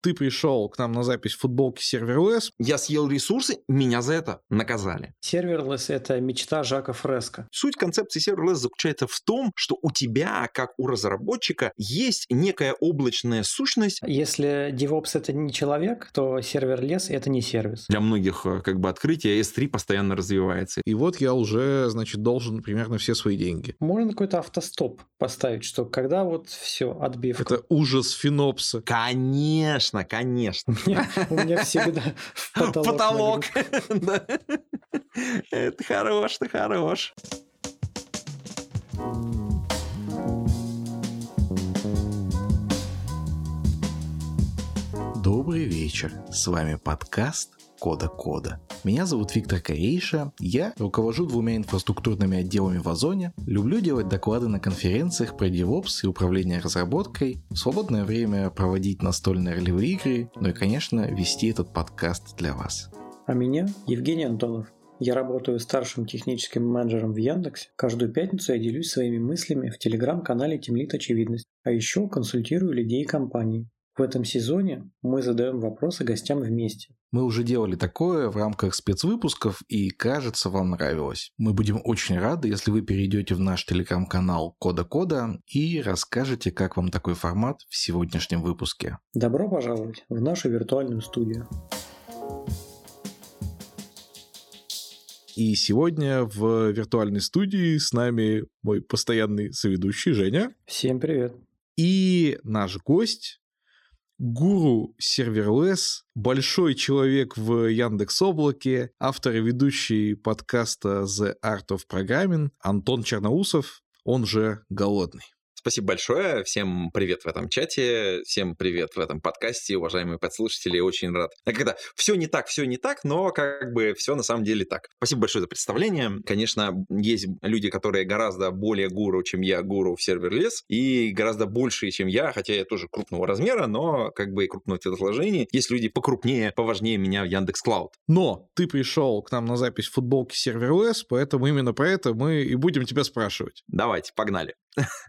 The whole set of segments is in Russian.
ты пришел к нам на запись футболки serverless. Я съел ресурсы, меня за это наказали. Serverless — это мечта Жака Фреско. Суть концепции serverless заключается в том, что у тебя, как у разработчика, есть некая облачная сущность. Если DevOps — это не человек, то serverless — это не сервис. Для многих э, как бы открытия S3 постоянно развивается. И вот я уже, значит, должен примерно все свои деньги. Можно какой-то автостоп поставить, что когда вот все, отбивка. Это ужас финопса. Конечно, конечно. У меня всегда потолок. Потолок. Это хорош, ты хорош. Добрый вечер. С вами подкаст Кода Кода. Меня зовут Виктор Корейша, я руковожу двумя инфраструктурными отделами в Озоне, люблю делать доклады на конференциях про DevOps и управление разработкой, в свободное время проводить настольные ролевые игры, ну и, конечно, вести этот подкаст для вас. А меня Евгений Антонов. Я работаю старшим техническим менеджером в Яндексе. Каждую пятницу я делюсь своими мыслями в телеграм-канале Темлит Очевидность, а еще консультирую людей и компаний. В этом сезоне мы задаем вопросы гостям вместе. Мы уже делали такое в рамках спецвыпусков и, кажется, вам нравилось. Мы будем очень рады, если вы перейдете в наш телеграм-канал Кода Кода и расскажете, как вам такой формат в сегодняшнем выпуске. Добро пожаловать в нашу виртуальную студию. И сегодня в виртуальной студии с нами мой постоянный соведущий Женя. Всем привет. И наш гость гуру serverless, большой человек в Яндекс Облаке, автор и ведущий подкаста The Art of Programming Антон Черноусов, он же Голодный. Спасибо большое. Всем привет в этом чате, всем привет в этом подкасте, уважаемые подслушатели. Очень рад. А когда все не так, все не так, но как бы все на самом деле так. Спасибо большое за представление. Конечно, есть люди, которые гораздо более гуру, чем я, гуру в сервер-лес, и гораздо больше, чем я, хотя я тоже крупного размера, но как бы и крупного телосложения. Есть люди покрупнее, поважнее меня в Яндекс Клауд. Но ты пришел к нам на запись футболки сервер-лес, поэтому именно про это мы и будем тебя спрашивать. Давайте, погнали.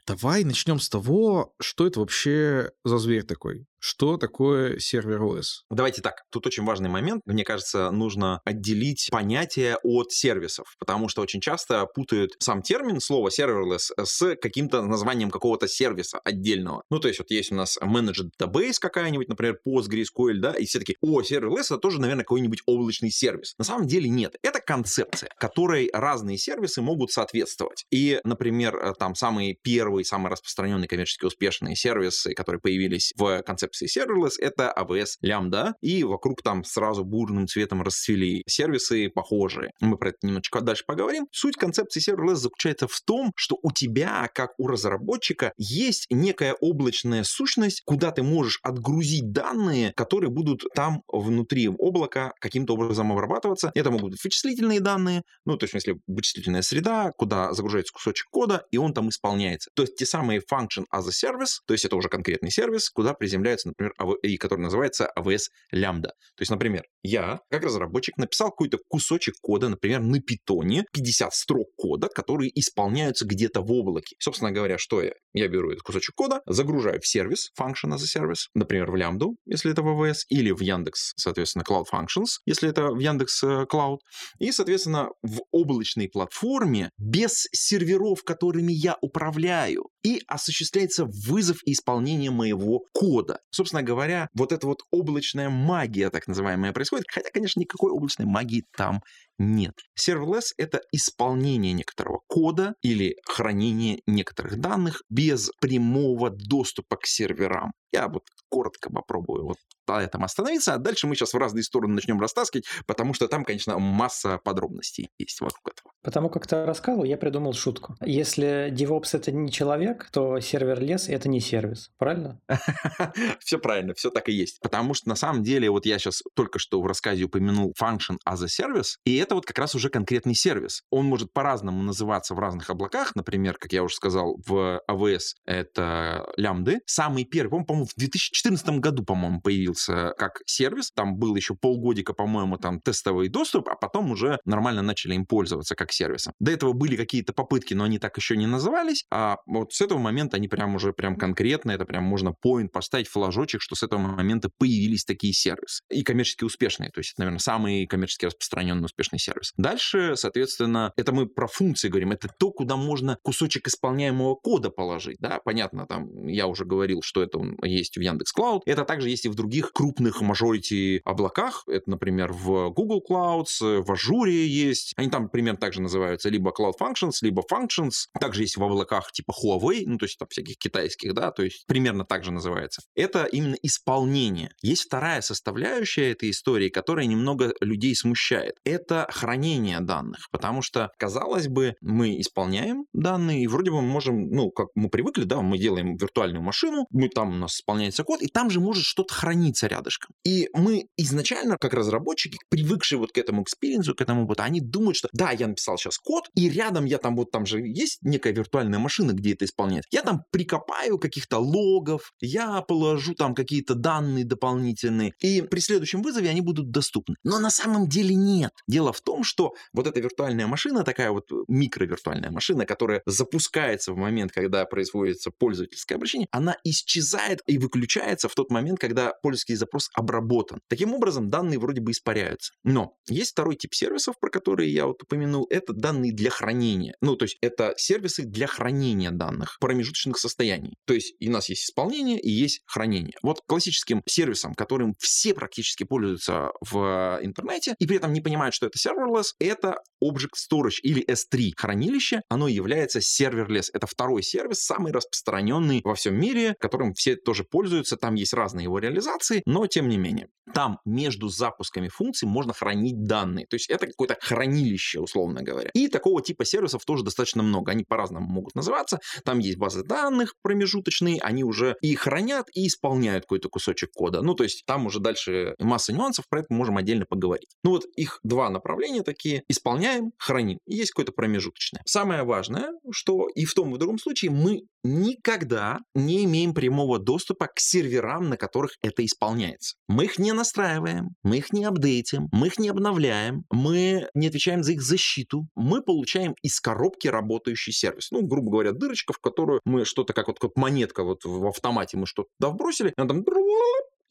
Давай начнем с того, что это вообще за зверь такой. Что такое сервер OS? Давайте так, тут очень важный момент. Мне кажется, нужно отделить понятие от сервисов, потому что очень часто путают сам термин, слово serverless, с каким-то названием какого-то сервиса отдельного. Ну, то есть вот есть у нас менеджер database какая-нибудь, например, PostgreSQL, да, и все таки о, serverless это тоже, наверное, какой-нибудь облачный сервис. На самом деле нет. Это концепция, которой разные сервисы могут соответствовать. И, например, там самые первые, самые распространенные коммерчески успешные сервисы, которые появились в концепции serverless — это AWS Lambda, и вокруг там сразу бурным цветом расцвели сервисы похожие. Мы про это немножечко дальше поговорим. Суть концепции serverless заключается в том, что у тебя, как у разработчика, есть некая облачная сущность, куда ты можешь отгрузить данные, которые будут там внутри облака каким-то образом обрабатываться. Это могут быть вычислительные данные, ну, то есть, если вычислительная среда, куда загружается кусочек кода, и он там исполняется. То есть, те самые function as a service, то есть, это уже конкретный сервис, куда приземляются называется, например, и который называется AWS Lambda. То есть, например, я, как разработчик, написал какой-то кусочек кода, например, на питоне, 50 строк кода, которые исполняются где-то в облаке. Собственно говоря, что я? Я беру этот кусочек кода, загружаю в сервис, function as a service, например, в Lambda, если это в AWS, или в Яндекс, соответственно, Cloud Functions, если это в Яндекс э, Cloud, и, соответственно, в облачной платформе без серверов, которыми я управляю, и осуществляется вызов и исполнение моего кода. Собственно говоря, вот эта вот облачная магия, так называемая, происходит, хотя, конечно, никакой облачной магии там нет. Serverless — это исполнение некоторого кода или хранение некоторых данных без прямого доступа к серверам. Я вот коротко попробую вот на этом остановиться, а дальше мы сейчас в разные стороны начнем растаскивать, потому что там, конечно, масса подробностей есть вокруг этого. Потому как ты рассказывал, я придумал шутку. Если DevOps — это не человек, то сервер-лес — это не сервис, правильно? Все правильно, все так и есть. Потому что на самом деле, вот я сейчас только что в рассказе упомянул function as a service, и это вот как раз уже конкретный сервис. Он может по-разному называться в разных облаках, например, как я уже сказал, в AWS это лямбды. Самый первый, по-моему, в 2014 году, по-моему, появился как сервис. Там был еще полгодика, по-моему, там тестовый доступ, а потом уже нормально начали им пользоваться как сервисом. До этого были какие-то попытки, но они так еще не назывались, а вот с этого момента они прям уже прям конкретно, это прям можно point поставить флажочек, что с этого момента появились такие сервисы. И коммерчески успешные, то есть это, наверное, самый коммерчески распространенный успешный сервис. Дальше, соответственно, это мы про функции говорим, это то, куда можно кусочек исполняемого кода положить, да, понятно, там я уже говорил, что это есть в Яндекс Cloud, это также есть и в других крупных majority облаках, это, например, в Google Clouds, в Azure есть, они там примерно так же называются, либо Cloud Functions, либо Functions, также есть в облаках типа Huawei, ну, то есть там всяких китайских, да, то есть примерно так же называется. Это именно исполнение. Есть вторая составляющая этой истории, которая немного людей смущает. Это хранение данных, потому что, казалось бы, мы исполняем данные, и вроде бы мы можем, ну, как мы привыкли, да, мы делаем виртуальную машину, мы там у нас исполняется код, и там же может что-то храниться рядышком. И мы изначально, как разработчики, привыкшие вот к этому experience у, к этому вот, они думают, что да, я написал сейчас код, и рядом я там вот там же есть некая виртуальная машина, где это исполняет. Я там прикопаю каких-то логов, я положу там какие-то данные дополнительные, и при следующем вызове они будут доступны. Но на самом деле нет. Дело в том, что вот эта виртуальная машина, такая вот микровиртуальная машина, которая запускается в момент, когда производится пользовательское обращение, она исчезает и выключается в тот момент, когда пользовательский запрос обработан. Таким образом, данные вроде бы испаряются. Но есть второй тип сервисов, про которые я вот упомянул, это данные для хранения. Ну, то есть это сервисы для хранения данных промежуточных состояний. То есть у нас есть исполнение и есть хранение. Вот классическим сервисом, которым все практически пользуются в интернете и при этом не понимают, что это serverless, это Object Storage или S3 хранилище. Оно является serverless. Это второй сервис, самый распространенный во всем мире, которым все тоже пользуются. Там есть разные его реализации, но тем не менее. Там между запусками функций можно хранить данные. То есть это какое-то хранилище, условно говоря. И такого типа сервисов тоже достаточно много. Они по-разному могут называться. Там есть базы данных промежуточные, они уже и хранят, и исполняют какой-то кусочек кода. Ну, то есть там уже дальше масса нюансов, про это мы можем отдельно поговорить. Ну вот их два направления такие. Исполняем, храним. И есть какое-то промежуточное. Самое важное, что и в том и в другом случае мы никогда не имеем прямого доступа к серверам, на которых это исполняется. Мы их не настраиваем, мы их не апдейтим, мы их не обновляем, мы не отвечаем за их защиту. Мы получаем из коробки работающий сервис. Ну, грубо говоря, дырочка, в которую мы что-то как вот как монетка вот в автомате мы что-то туда вбросили, она там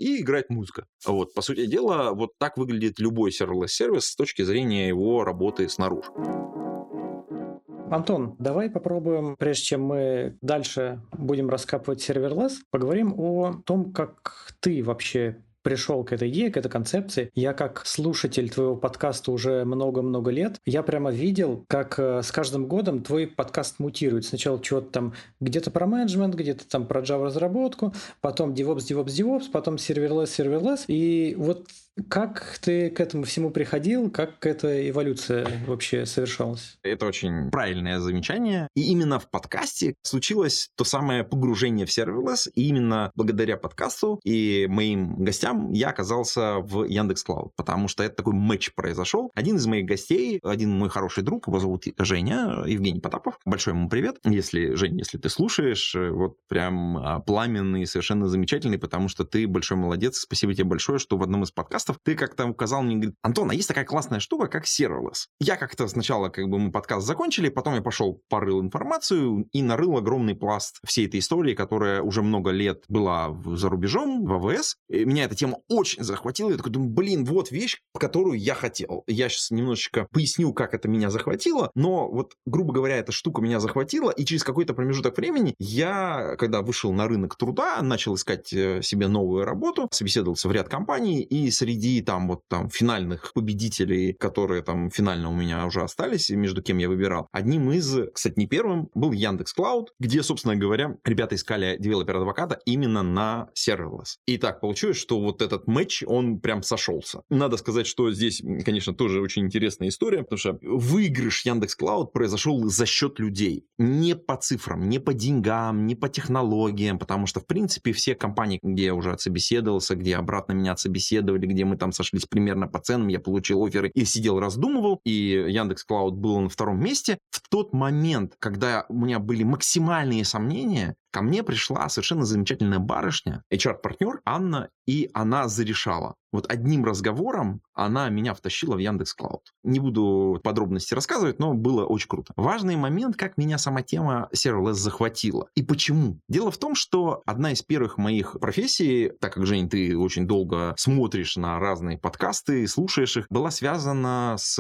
и играет музыка. Вот, по сути дела, вот так выглядит любой серверлess-сервис с точки зрения его работы снаружи. Антон, давай попробуем, прежде чем мы дальше будем раскапывать serverless, поговорим о том, как ты вообще пришел к этой идее, к этой концепции. Я как слушатель твоего подкаста уже много-много лет, я прямо видел, как э, с каждым годом твой подкаст мутирует. Сначала что-то там где-то про менеджмент, где-то там про Java разработку, потом DevOps, DevOps, DevOps, потом serverless, serverless. И вот как ты к этому всему приходил? Как эта эволюция вообще совершалась? Это очень правильное замечание. И именно в подкасте случилось то самое погружение в serverless. И именно благодаря подкасту и моим гостям я оказался в Yandex Cloud, потому что это такой матч произошел. Один из моих гостей, один мой хороший друг, его зовут Женя, Евгений Потапов. Большой ему привет. Если, Жень, если ты слушаешь, вот прям а, пламенный, совершенно замечательный, потому что ты большой молодец. Спасибо тебе большое, что в одном из подкастов подкастов, ты как-то указал мне, говорит, Антон, а есть такая классная штука, как serverless. Я как-то сначала, как бы мы подкаст закончили, потом я пошел, порыл информацию и нарыл огромный пласт всей этой истории, которая уже много лет была за рубежом, в АВС. И меня эта тема очень захватила. Я такой думаю, блин, вот вещь, которую я хотел. Я сейчас немножечко поясню, как это меня захватило, но вот, грубо говоря, эта штука меня захватила, и через какой-то промежуток времени я, когда вышел на рынок труда, начал искать э, себе новую работу, собеседовался в ряд компаний, и среди среди там вот там финальных победителей, которые там финально у меня уже остались, между кем я выбирал, одним из, кстати, не первым, был Яндекс Клауд, где, собственно говоря, ребята искали девелопера-адвоката именно на serverless. И так получилось, что вот этот матч, он прям сошелся. Надо сказать, что здесь, конечно, тоже очень интересная история, потому что выигрыш Яндекс Клауд произошел за счет людей. Не по цифрам, не по деньгам, не по технологиям, потому что, в принципе, все компании, где я уже отсобеседовался, где обратно меня отсобеседовали, где мы там сошлись примерно по ценам, я получил оферы и сидел раздумывал, и Яндекс Клауд был на втором месте. В тот момент, когда у меня были максимальные сомнения, ко мне пришла совершенно замечательная барышня, HR-партнер Анна, и она зарешала. Вот одним разговором она меня втащила в Яндекс Клауд. Не буду подробности рассказывать, но было очень круто. Важный момент, как меня сама тема Serverless захватила. И почему? Дело в том, что одна из первых моих профессий, так как, Жень, ты очень долго смотришь на разные подкасты, слушаешь их, была связана с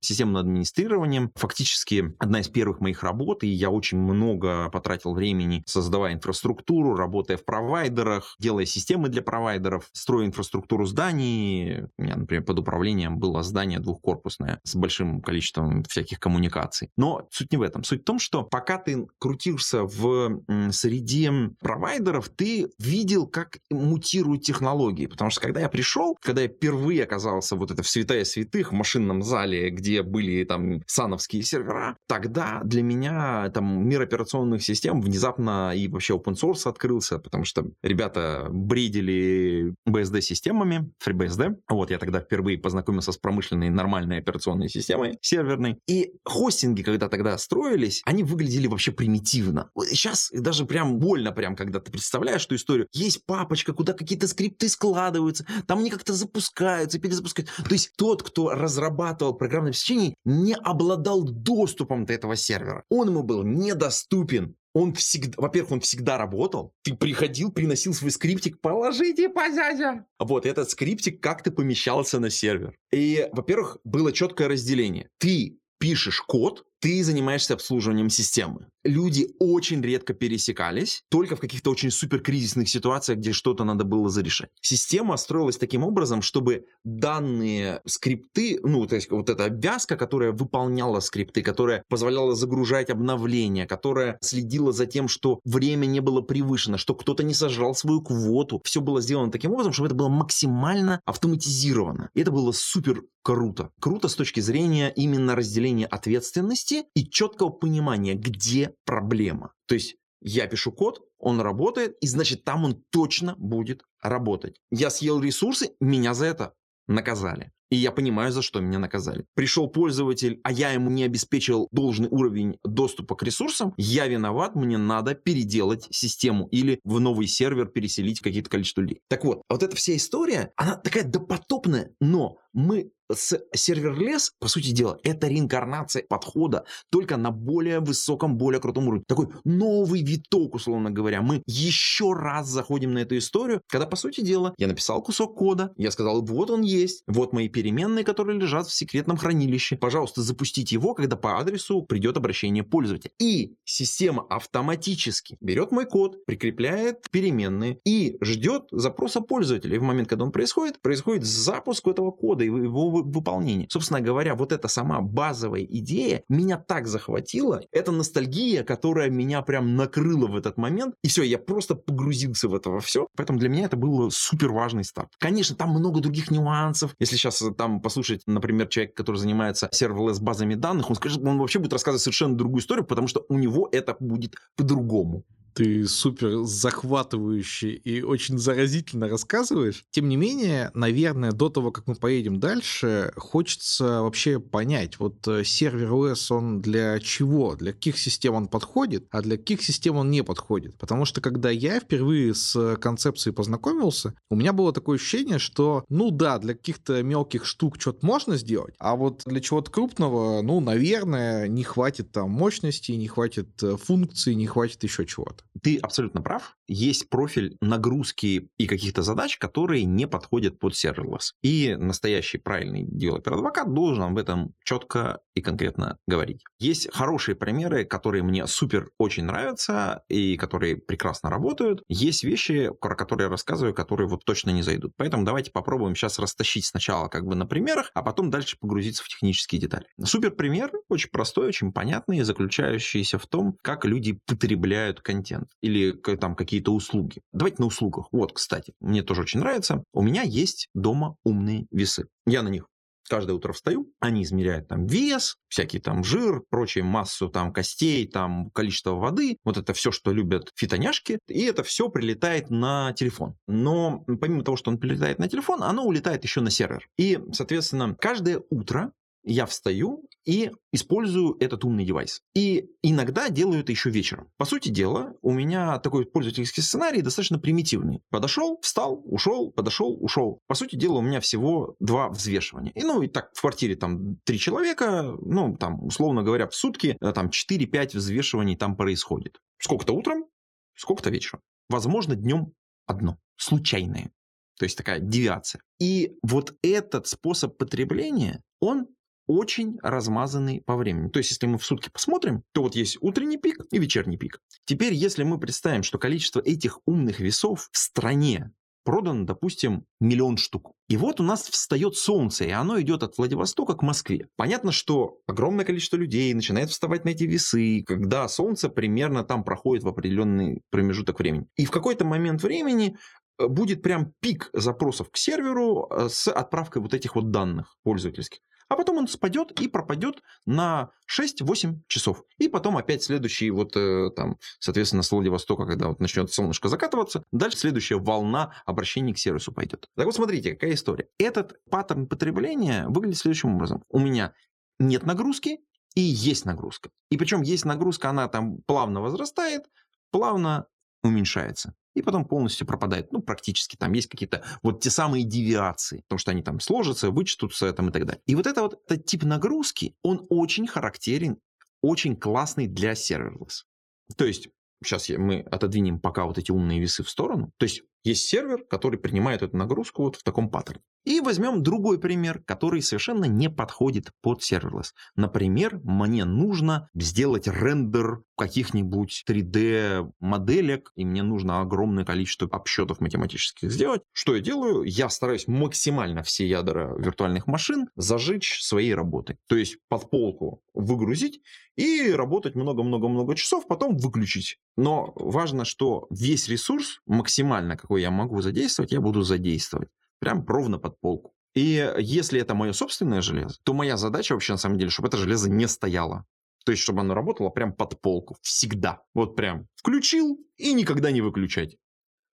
системным администрированием. Фактически одна из первых моих работ, и я очень много потратил времени, создавая инфраструктуру, работая в провайдерах, делая системы для провайдеров, строя инфраструктуру зданий. У меня, например, под управлением было здание двухкорпусное с большим количеством всяких коммуникаций. Но суть не в этом. Суть в том, что пока ты крутился в среде провайдеров, ты видел, как мутируют технологии. Потому что когда я пришел, когда я впервые оказался вот это в святая святых в машинном зале, где были там сановские сервера, тогда для меня там мир операционных систем внезапно и вообще open source открылся, потому что ребята бредили BSD-системами, FreeBSD. Вот я тогда впервые познакомился с промышленной нормальной операционной системой серверной. И хостинги, когда тогда строились, они выглядели вообще примитивно. Сейчас даже прям больно, прям, когда ты представляешь эту историю. Есть папочка, куда какие-то скрипты складываются, там они как-то запускаются, перезапускаются. То есть тот, кто разрабатывал программное обеспечение, не обладал доступом до этого сервера. Он ему был недоступен он всегда, во-первых, он всегда работал. Ты приходил, приносил свой скриптик, положите позязя. Вот этот скриптик как-то помещался на сервер. И, во-первых, было четкое разделение. Ты пишешь код, ты занимаешься обслуживанием системы. Люди очень редко пересекались, только в каких-то очень суперкризисных ситуациях, где что-то надо было зарешать. Система строилась таким образом, чтобы данные скрипты, ну, то есть вот эта обвязка, которая выполняла скрипты, которая позволяла загружать обновления, которая следила за тем, что время не было превышено, что кто-то не сожрал свою квоту. Все было сделано таким образом, чтобы это было максимально автоматизировано. И это было супер круто. Круто с точки зрения именно разделения ответственности и четкого понимания, где проблема. То есть я пишу код, он работает, и значит там он точно будет работать. Я съел ресурсы, меня за это наказали. И я понимаю, за что меня наказали. Пришел пользователь, а я ему не обеспечил должный уровень доступа к ресурсам, я виноват, мне надо переделать систему или в новый сервер переселить какие-то количество людей. Так вот, вот эта вся история, она такая допотопная, но мы с serverless, по сути дела, это реинкарнация подхода только на более высоком, более крутом уровне. Такой новый виток, условно говоря. Мы еще раз заходим на эту историю, когда, по сути дела, я написал кусок кода, я сказал, вот он есть, вот мои переменные, которые лежат в секретном хранилище. Пожалуйста, запустите его, когда по адресу придет обращение пользователя. И система автоматически берет мой код, прикрепляет переменные и ждет запроса пользователя. И в момент, когда он происходит, происходит запуск этого кода и его выполнения. Собственно говоря, вот эта сама базовая идея меня так захватила. Это ностальгия, которая меня прям накрыла в этот момент. И все, я просто погрузился в это во все. Поэтому для меня это был супер важный старт. Конечно, там много других нюансов. Если сейчас там послушать, например, человек, который занимается serverless базами данных, он скажет, он вообще будет рассказывать совершенно другую историю, потому что у него это будет по-другому ты супер захватывающий и очень заразительно рассказываешь. Тем не менее, наверное, до того, как мы поедем дальше, хочется вообще понять, вот э, сервер OS, он для чего, для каких систем он подходит, а для каких систем он не подходит. Потому что когда я впервые с концепцией познакомился, у меня было такое ощущение, что, ну да, для каких-то мелких штук что-то можно сделать, а вот для чего-то крупного, ну, наверное, не хватит там мощности, не хватит э, функций, не хватит еще чего-то. Ты абсолютно прав. Есть профиль нагрузки и каких-то задач, которые не подходят под serverless. И настоящий правильный developer advocate должен об этом четко и конкретно говорить. Есть хорошие примеры, которые мне супер очень нравятся и которые прекрасно работают. Есть вещи, про которые я рассказываю, которые вот точно не зайдут. Поэтому давайте попробуем сейчас растащить сначала как бы на примерах, а потом дальше погрузиться в технические детали. Супер пример, очень простой, очень понятный, заключающийся в том, как люди потребляют контент или там какие-то услуги. Давайте на услугах. Вот, кстати, мне тоже очень нравится. У меня есть дома умные весы. Я на них каждое утро встаю, они измеряют там вес, всякий там жир, прочую массу там костей, там количество воды, вот это все, что любят фитоняшки, и это все прилетает на телефон. Но помимо того, что он прилетает на телефон, оно улетает еще на сервер. И, соответственно, каждое утро я встаю и использую этот умный девайс. И иногда делаю это еще вечером. По сути дела, у меня такой пользовательский сценарий достаточно примитивный. Подошел, встал, ушел, подошел, ушел. По сути дела, у меня всего два взвешивания. И ну, и так в квартире там три человека, ну, там, условно говоря, в сутки э, там 4-5 взвешиваний там происходит. Сколько-то утром, сколько-то вечером. Возможно, днем одно, случайное. То есть такая девиация. И вот этот способ потребления, он очень размазанный по времени. То есть, если мы в сутки посмотрим, то вот есть утренний пик и вечерний пик. Теперь, если мы представим, что количество этих умных весов в стране продано, допустим, миллион штук. И вот у нас встает солнце, и оно идет от Владивостока к Москве. Понятно, что огромное количество людей начинает вставать на эти весы, когда солнце примерно там проходит в определенный промежуток времени. И в какой-то момент времени э, будет прям пик запросов к серверу э, с отправкой вот этих вот данных пользовательских а потом он спадет и пропадет на 6-8 часов. И потом опять следующий, вот э, там, соответственно, с Владивостока, когда вот начнет солнышко закатываться, дальше следующая волна обращений к сервису пойдет. Так вот, смотрите, какая история. Этот паттерн потребления выглядит следующим образом. У меня нет нагрузки и есть нагрузка. И причем есть нагрузка, она там плавно возрастает, плавно уменьшается и потом полностью пропадает. Ну, практически там есть какие-то вот те самые девиации, потому что они там сложатся, вычтутся там и так далее. И вот это вот этот тип нагрузки, он очень характерен, очень классный для serverless. То есть сейчас мы отодвинем пока вот эти умные весы в сторону. То есть есть сервер, который принимает эту нагрузку вот в таком паттерне. И возьмем другой пример, который совершенно не подходит под серверлесс. Например, мне нужно сделать рендер каких-нибудь 3D моделек, и мне нужно огромное количество обсчетов математических сделать. Что я делаю? Я стараюсь максимально все ядра виртуальных машин зажечь своей работой. То есть под полку выгрузить и работать много-много-много часов, потом выключить. Но важно, что весь ресурс максимально, какой я могу задействовать, я буду задействовать. Прям ровно под полку. И если это мое собственное железо, то моя задача вообще на самом деле, чтобы это железо не стояло. То есть, чтобы оно работало прям под полку. Всегда. Вот прям включил и никогда не выключать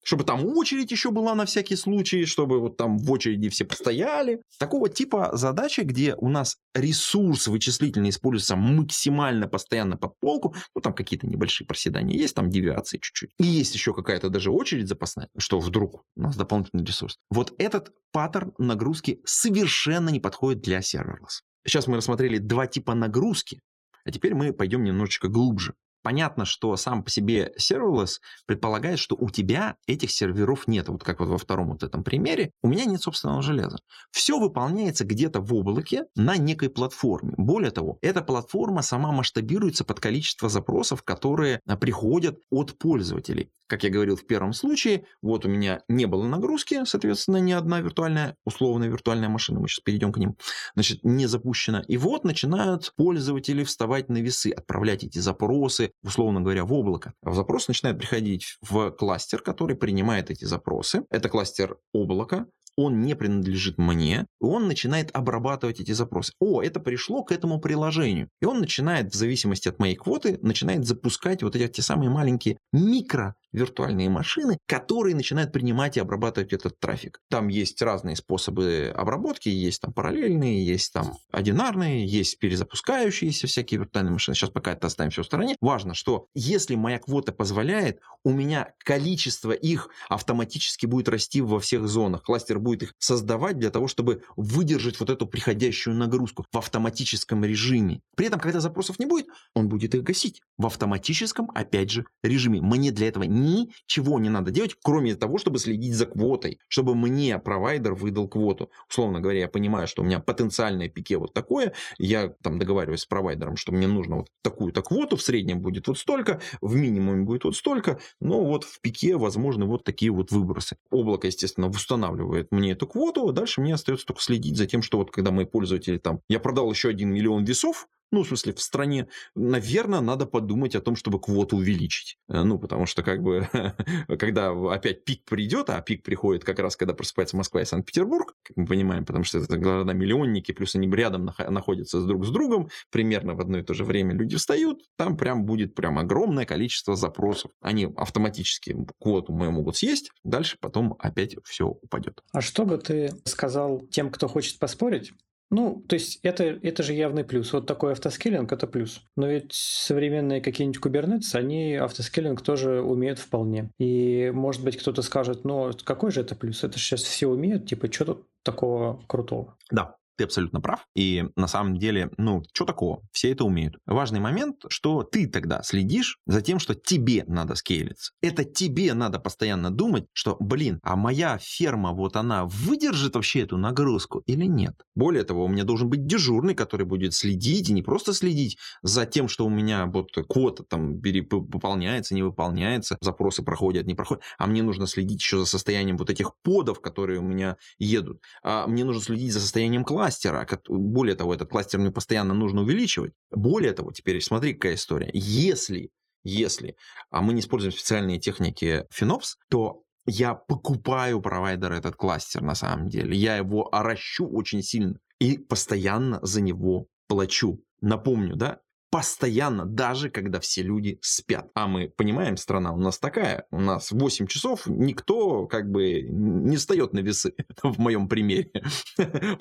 чтобы там очередь еще была на всякий случай, чтобы вот там в очереди все постояли. Такого типа задачи, где у нас ресурс вычислительный используется максимально постоянно под полку, ну там какие-то небольшие проседания есть, там девиации чуть-чуть. И есть еще какая-то даже очередь запасная, что вдруг у нас дополнительный ресурс. Вот этот паттерн нагрузки совершенно не подходит для серверлесс. Сейчас мы рассмотрели два типа нагрузки, а теперь мы пойдем немножечко глубже. Понятно, что сам по себе serverless предполагает, что у тебя этих серверов нет. Вот как вот во втором вот этом примере. У меня нет собственного железа. Все выполняется где-то в облаке на некой платформе. Более того, эта платформа сама масштабируется под количество запросов, которые а, приходят от пользователей. Как я говорил в первом случае, вот у меня не было нагрузки, соответственно, ни одна виртуальная, условная виртуальная машина, мы сейчас перейдем к ним, значит, не запущена. И вот начинают пользователи вставать на весы, отправлять эти запросы, условно говоря, в облако. В запрос начинает приходить в кластер, который принимает эти запросы. Это кластер облака, он не принадлежит мне, он начинает обрабатывать эти запросы. О, это пришло к этому приложению. И он начинает, в зависимости от моей квоты, начинает запускать вот эти те самые маленькие микро виртуальные машины, которые начинают принимать и обрабатывать этот трафик. Там есть разные способы обработки, есть там параллельные, есть там одинарные, есть перезапускающиеся всякие виртуальные машины. Сейчас пока это оставим все в стороне. Важно, что если моя квота позволяет, у меня количество их автоматически будет расти во всех зонах. Кластер будет их создавать для того, чтобы выдержать вот эту приходящую нагрузку в автоматическом режиме. При этом, когда запросов не будет, он будет их гасить в автоматическом, опять же, режиме. Мне для этого ничего не надо делать, кроме того, чтобы следить за квотой, чтобы мне провайдер выдал квоту. Условно говоря, я понимаю, что у меня потенциальное пике вот такое, я там договариваюсь с провайдером, что мне нужно вот такую-то квоту, в среднем будет вот столько, в минимуме будет вот столько, но вот в пике возможны вот такие вот выбросы. Облако, естественно, устанавливает мне эту квоту, а дальше мне остается только следить за тем, что вот когда мои пользователи там, я продал еще один миллион весов, ну, в смысле, в стране, наверное, надо подумать о том, чтобы квоту увеличить. Э, ну, потому что, как бы, когда опять пик придет, а пик приходит как раз, когда просыпается Москва и Санкт-Петербург, как мы понимаем, потому что это города-миллионники, плюс они рядом находятся друг с другом, примерно в одно и то же время люди встают, там прям будет прям огромное количество запросов. Они автоматически квоту мою могут съесть, дальше потом опять все упадет. А что бы ты сказал тем, кто хочет поспорить? Ну, то есть это, это же явный плюс. Вот такой автоскейлинг – это плюс. Но ведь современные какие-нибудь Kubernetes, они автоскейлинг тоже умеют вполне. И, может быть, кто-то скажет, ну, какой же это плюс? Это же сейчас все умеют, типа, что тут такого крутого? Да, ты абсолютно прав. И на самом деле, ну, что такого? Все это умеют. Важный момент, что ты тогда следишь за тем, что тебе надо скейлиться. Это тебе надо постоянно думать, что, блин, а моя ферма, вот она выдержит вообще эту нагрузку или нет? Более того, у меня должен быть дежурный, который будет следить, и не просто следить за тем, что у меня вот квота там выполняется, не выполняется, запросы проходят, не проходят, а мне нужно следить еще за состоянием вот этих подов, которые у меня едут. А мне нужно следить за состоянием класса, кластера. Более того, этот кластер мне постоянно нужно увеличивать. Более того, теперь смотри, какая история. Если, если а мы не используем специальные техники FinOps, то я покупаю провайдера этот кластер на самом деле. Я его оращу очень сильно и постоянно за него плачу. Напомню, да, постоянно, даже когда все люди спят. А мы понимаем, страна у нас такая, у нас 8 часов никто как бы не встает на весы в моем примере.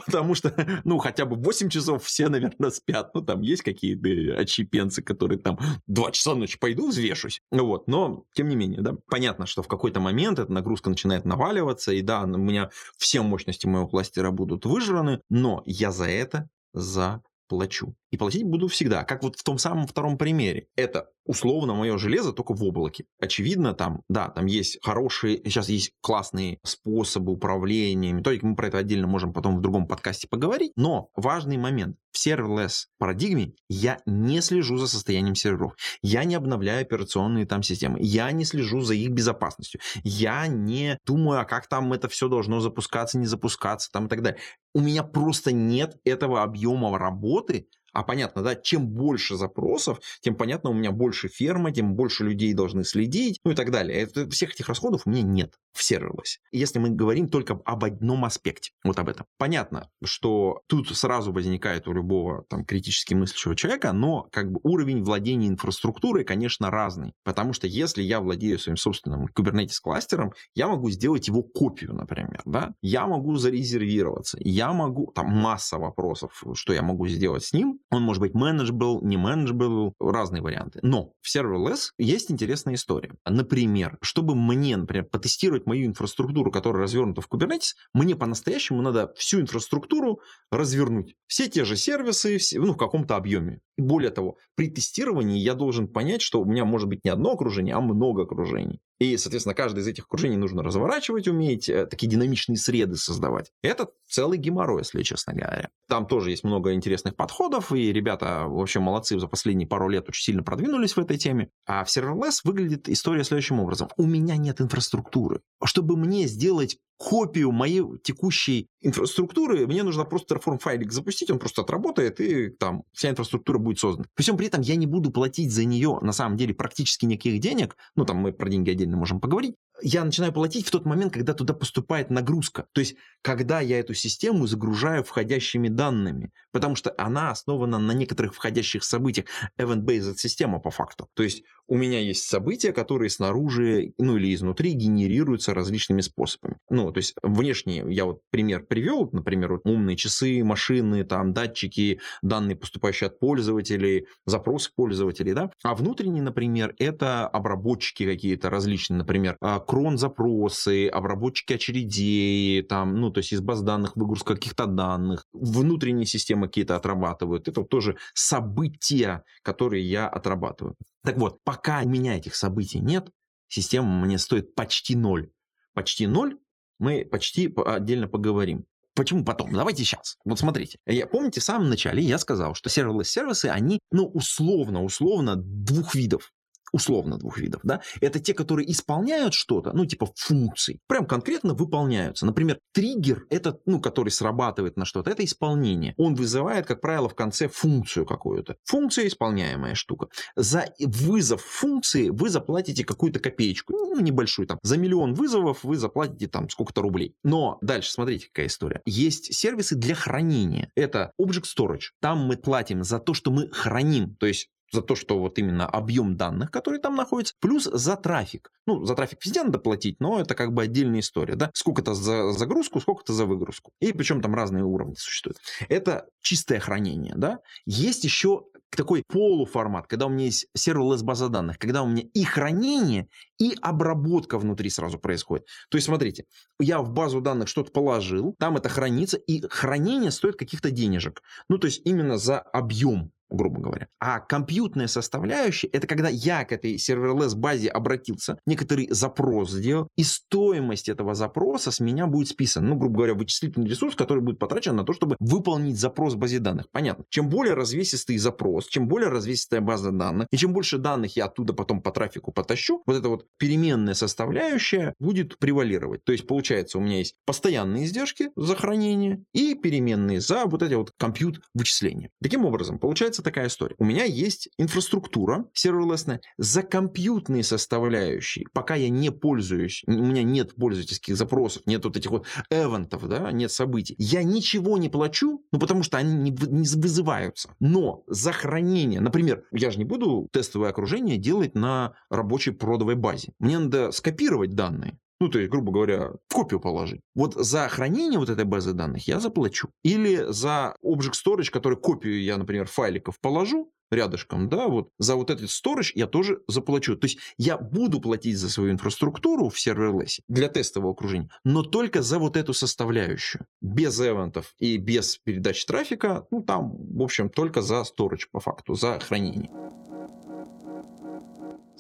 Потому что, ну, хотя бы 8 часов все, наверное, спят. Ну, там есть какие-то отщепенцы, которые там 2 часа ночи пойду взвешусь. Вот, но, тем не менее, да, понятно, что в какой-то момент эта нагрузка начинает наваливаться, и да, у меня все мощности моего кластера будут выжраны, но я за это за плачу. И платить буду всегда, как вот в том самом втором примере. Это условно мое железо только в облаке. Очевидно, там, да, там есть хорошие, сейчас есть классные способы управления, методики, мы про это отдельно можем потом в другом подкасте поговорить, но важный момент. В serverless парадигме я не слежу за состоянием серверов, я не обновляю операционные там системы, я не слежу за их безопасностью, я не думаю, а как там это все должно запускаться, не запускаться там и так далее. У меня просто нет этого объема работы, а понятно, да, чем больше запросов, тем понятно, у меня больше ферма, тем больше людей должны следить, ну и так далее. Это, всех этих расходов у меня нет в серверлессе. Если мы говорим только об одном аспекте, вот об этом. Понятно, что тут сразу возникает у любого там критически мыслящего человека, но как бы уровень владения инфраструктурой, конечно, разный. Потому что если я владею своим собственным Kubernetes кластером, я могу сделать его копию, например, да, я могу зарезервироваться, я могу, там масса вопросов, что я могу сделать с ним, он может быть manageable, не manageable, разные варианты. Но в serverless есть интересная история. Например, чтобы мне, например, потестировать мою инфраструктуру, которая развернута в Kubernetes, мне по-настоящему надо всю инфраструктуру развернуть. Все те же сервисы, ну, в каком-то объеме. Более того, при тестировании я должен понять, что у меня может быть не одно окружение, а много окружений. И, соответственно, каждое из этих окружений нужно разворачивать, уметь, э, такие динамичные среды создавать. Это целый геморрой, если честно говоря. Там тоже есть много интересных подходов, и ребята вообще молодцы, за последние пару лет очень сильно продвинулись в этой теме. А в Serverless выглядит история следующим образом. У меня нет инфраструктуры. Чтобы мне сделать копию моей текущей инфраструктуры, мне нужно просто Terraform файлик запустить, он просто отработает, и там вся инфраструктура будет создана. При всем при этом я не буду платить за нее на самом деле практически никаких денег, ну там мы про деньги отдельно можем поговорить, я начинаю платить в тот момент, когда туда поступает нагрузка. То есть, когда я эту систему загружаю входящими данными, потому что она основана на некоторых входящих событиях. Event-based система по факту. То есть, у меня есть события, которые снаружи, ну или изнутри генерируются различными способами. Ну, то есть, внешние, я вот пример привел, например, вот умные часы, машины, там, датчики, данные, поступающие от пользователей, запросы пользователей, да. А внутренние, например, это обработчики какие-то различные, например, а, крон-запросы, обработчики очередей, там, ну, то есть из баз данных выгрузка каких-то данных, внутренние системы какие-то отрабатывают. Это тоже события, которые я отрабатываю. Так вот, пока у меня этих событий нет, система мне стоит почти ноль. Почти ноль мы почти отдельно поговорим. Почему потом? Давайте сейчас. Вот смотрите. Я, помните, в самом начале я сказал, что серверлесс сервисы, они, ну, условно, условно двух видов условно двух видов, да, это те, которые исполняют что-то, ну, типа функций, прям конкретно выполняются. Например, триггер, это, ну, который срабатывает на что-то, это исполнение. Он вызывает, как правило, в конце функцию какую-то. Функция исполняемая штука. За вызов функции вы заплатите какую-то копеечку, ну, небольшую там. За миллион вызовов вы заплатите там сколько-то рублей. Но дальше, смотрите, какая история. Есть сервисы для хранения. Это Object Storage. Там мы платим за то, что мы храним. То есть за то, что вот именно объем данных, который там находится, плюс за трафик. Ну, за трафик везде надо платить, но это как бы отдельная история, да? Сколько-то за загрузку, сколько-то за выгрузку. И причем там разные уровни существуют. Это чистое хранение, да? Есть еще такой полуформат, когда у меня есть serverless база данных, когда у меня и хранение, и обработка внутри сразу происходит. То есть, смотрите, я в базу данных что-то положил, там это хранится, и хранение стоит каких-то денежек. Ну, то есть, именно за объем грубо говоря. А компьютерная составляющая – это когда я к этой serverless базе обратился, некоторый запрос сделал, и стоимость этого запроса с меня будет списана. Ну, грубо говоря, вычислительный ресурс, который будет потрачен на то, чтобы выполнить запрос в базе данных. Понятно. Чем более развесистый запрос, чем более развесистая база данных, и чем больше данных я оттуда потом по трафику потащу, вот эта вот переменная составляющая будет превалировать. То есть, получается, у меня есть постоянные издержки за хранение и переменные за вот эти вот компьют вычисления. Таким образом, получается, получается такая история. У меня есть инфраструктура серверлесная за компьютерные составляющие. Пока я не пользуюсь, у меня нет пользовательских запросов, нет вот этих вот эвентов, да, нет событий. Я ничего не плачу, ну потому что они не, не вызываются. Но за хранение, например, я же не буду тестовое окружение делать на рабочей продовой базе. Мне надо скопировать данные, ну, то есть, грубо говоря, в копию положить. Вот за хранение вот этой базы данных я заплачу. Или за Object Storage, который копию я, например, файликов положу, рядышком, да, вот за вот этот storage я тоже заплачу. То есть я буду платить за свою инфраструктуру в serverless е для тестового окружения, но только за вот эту составляющую. Без event ов и без передачи трафика, ну там, в общем, только за storage по факту, за хранение.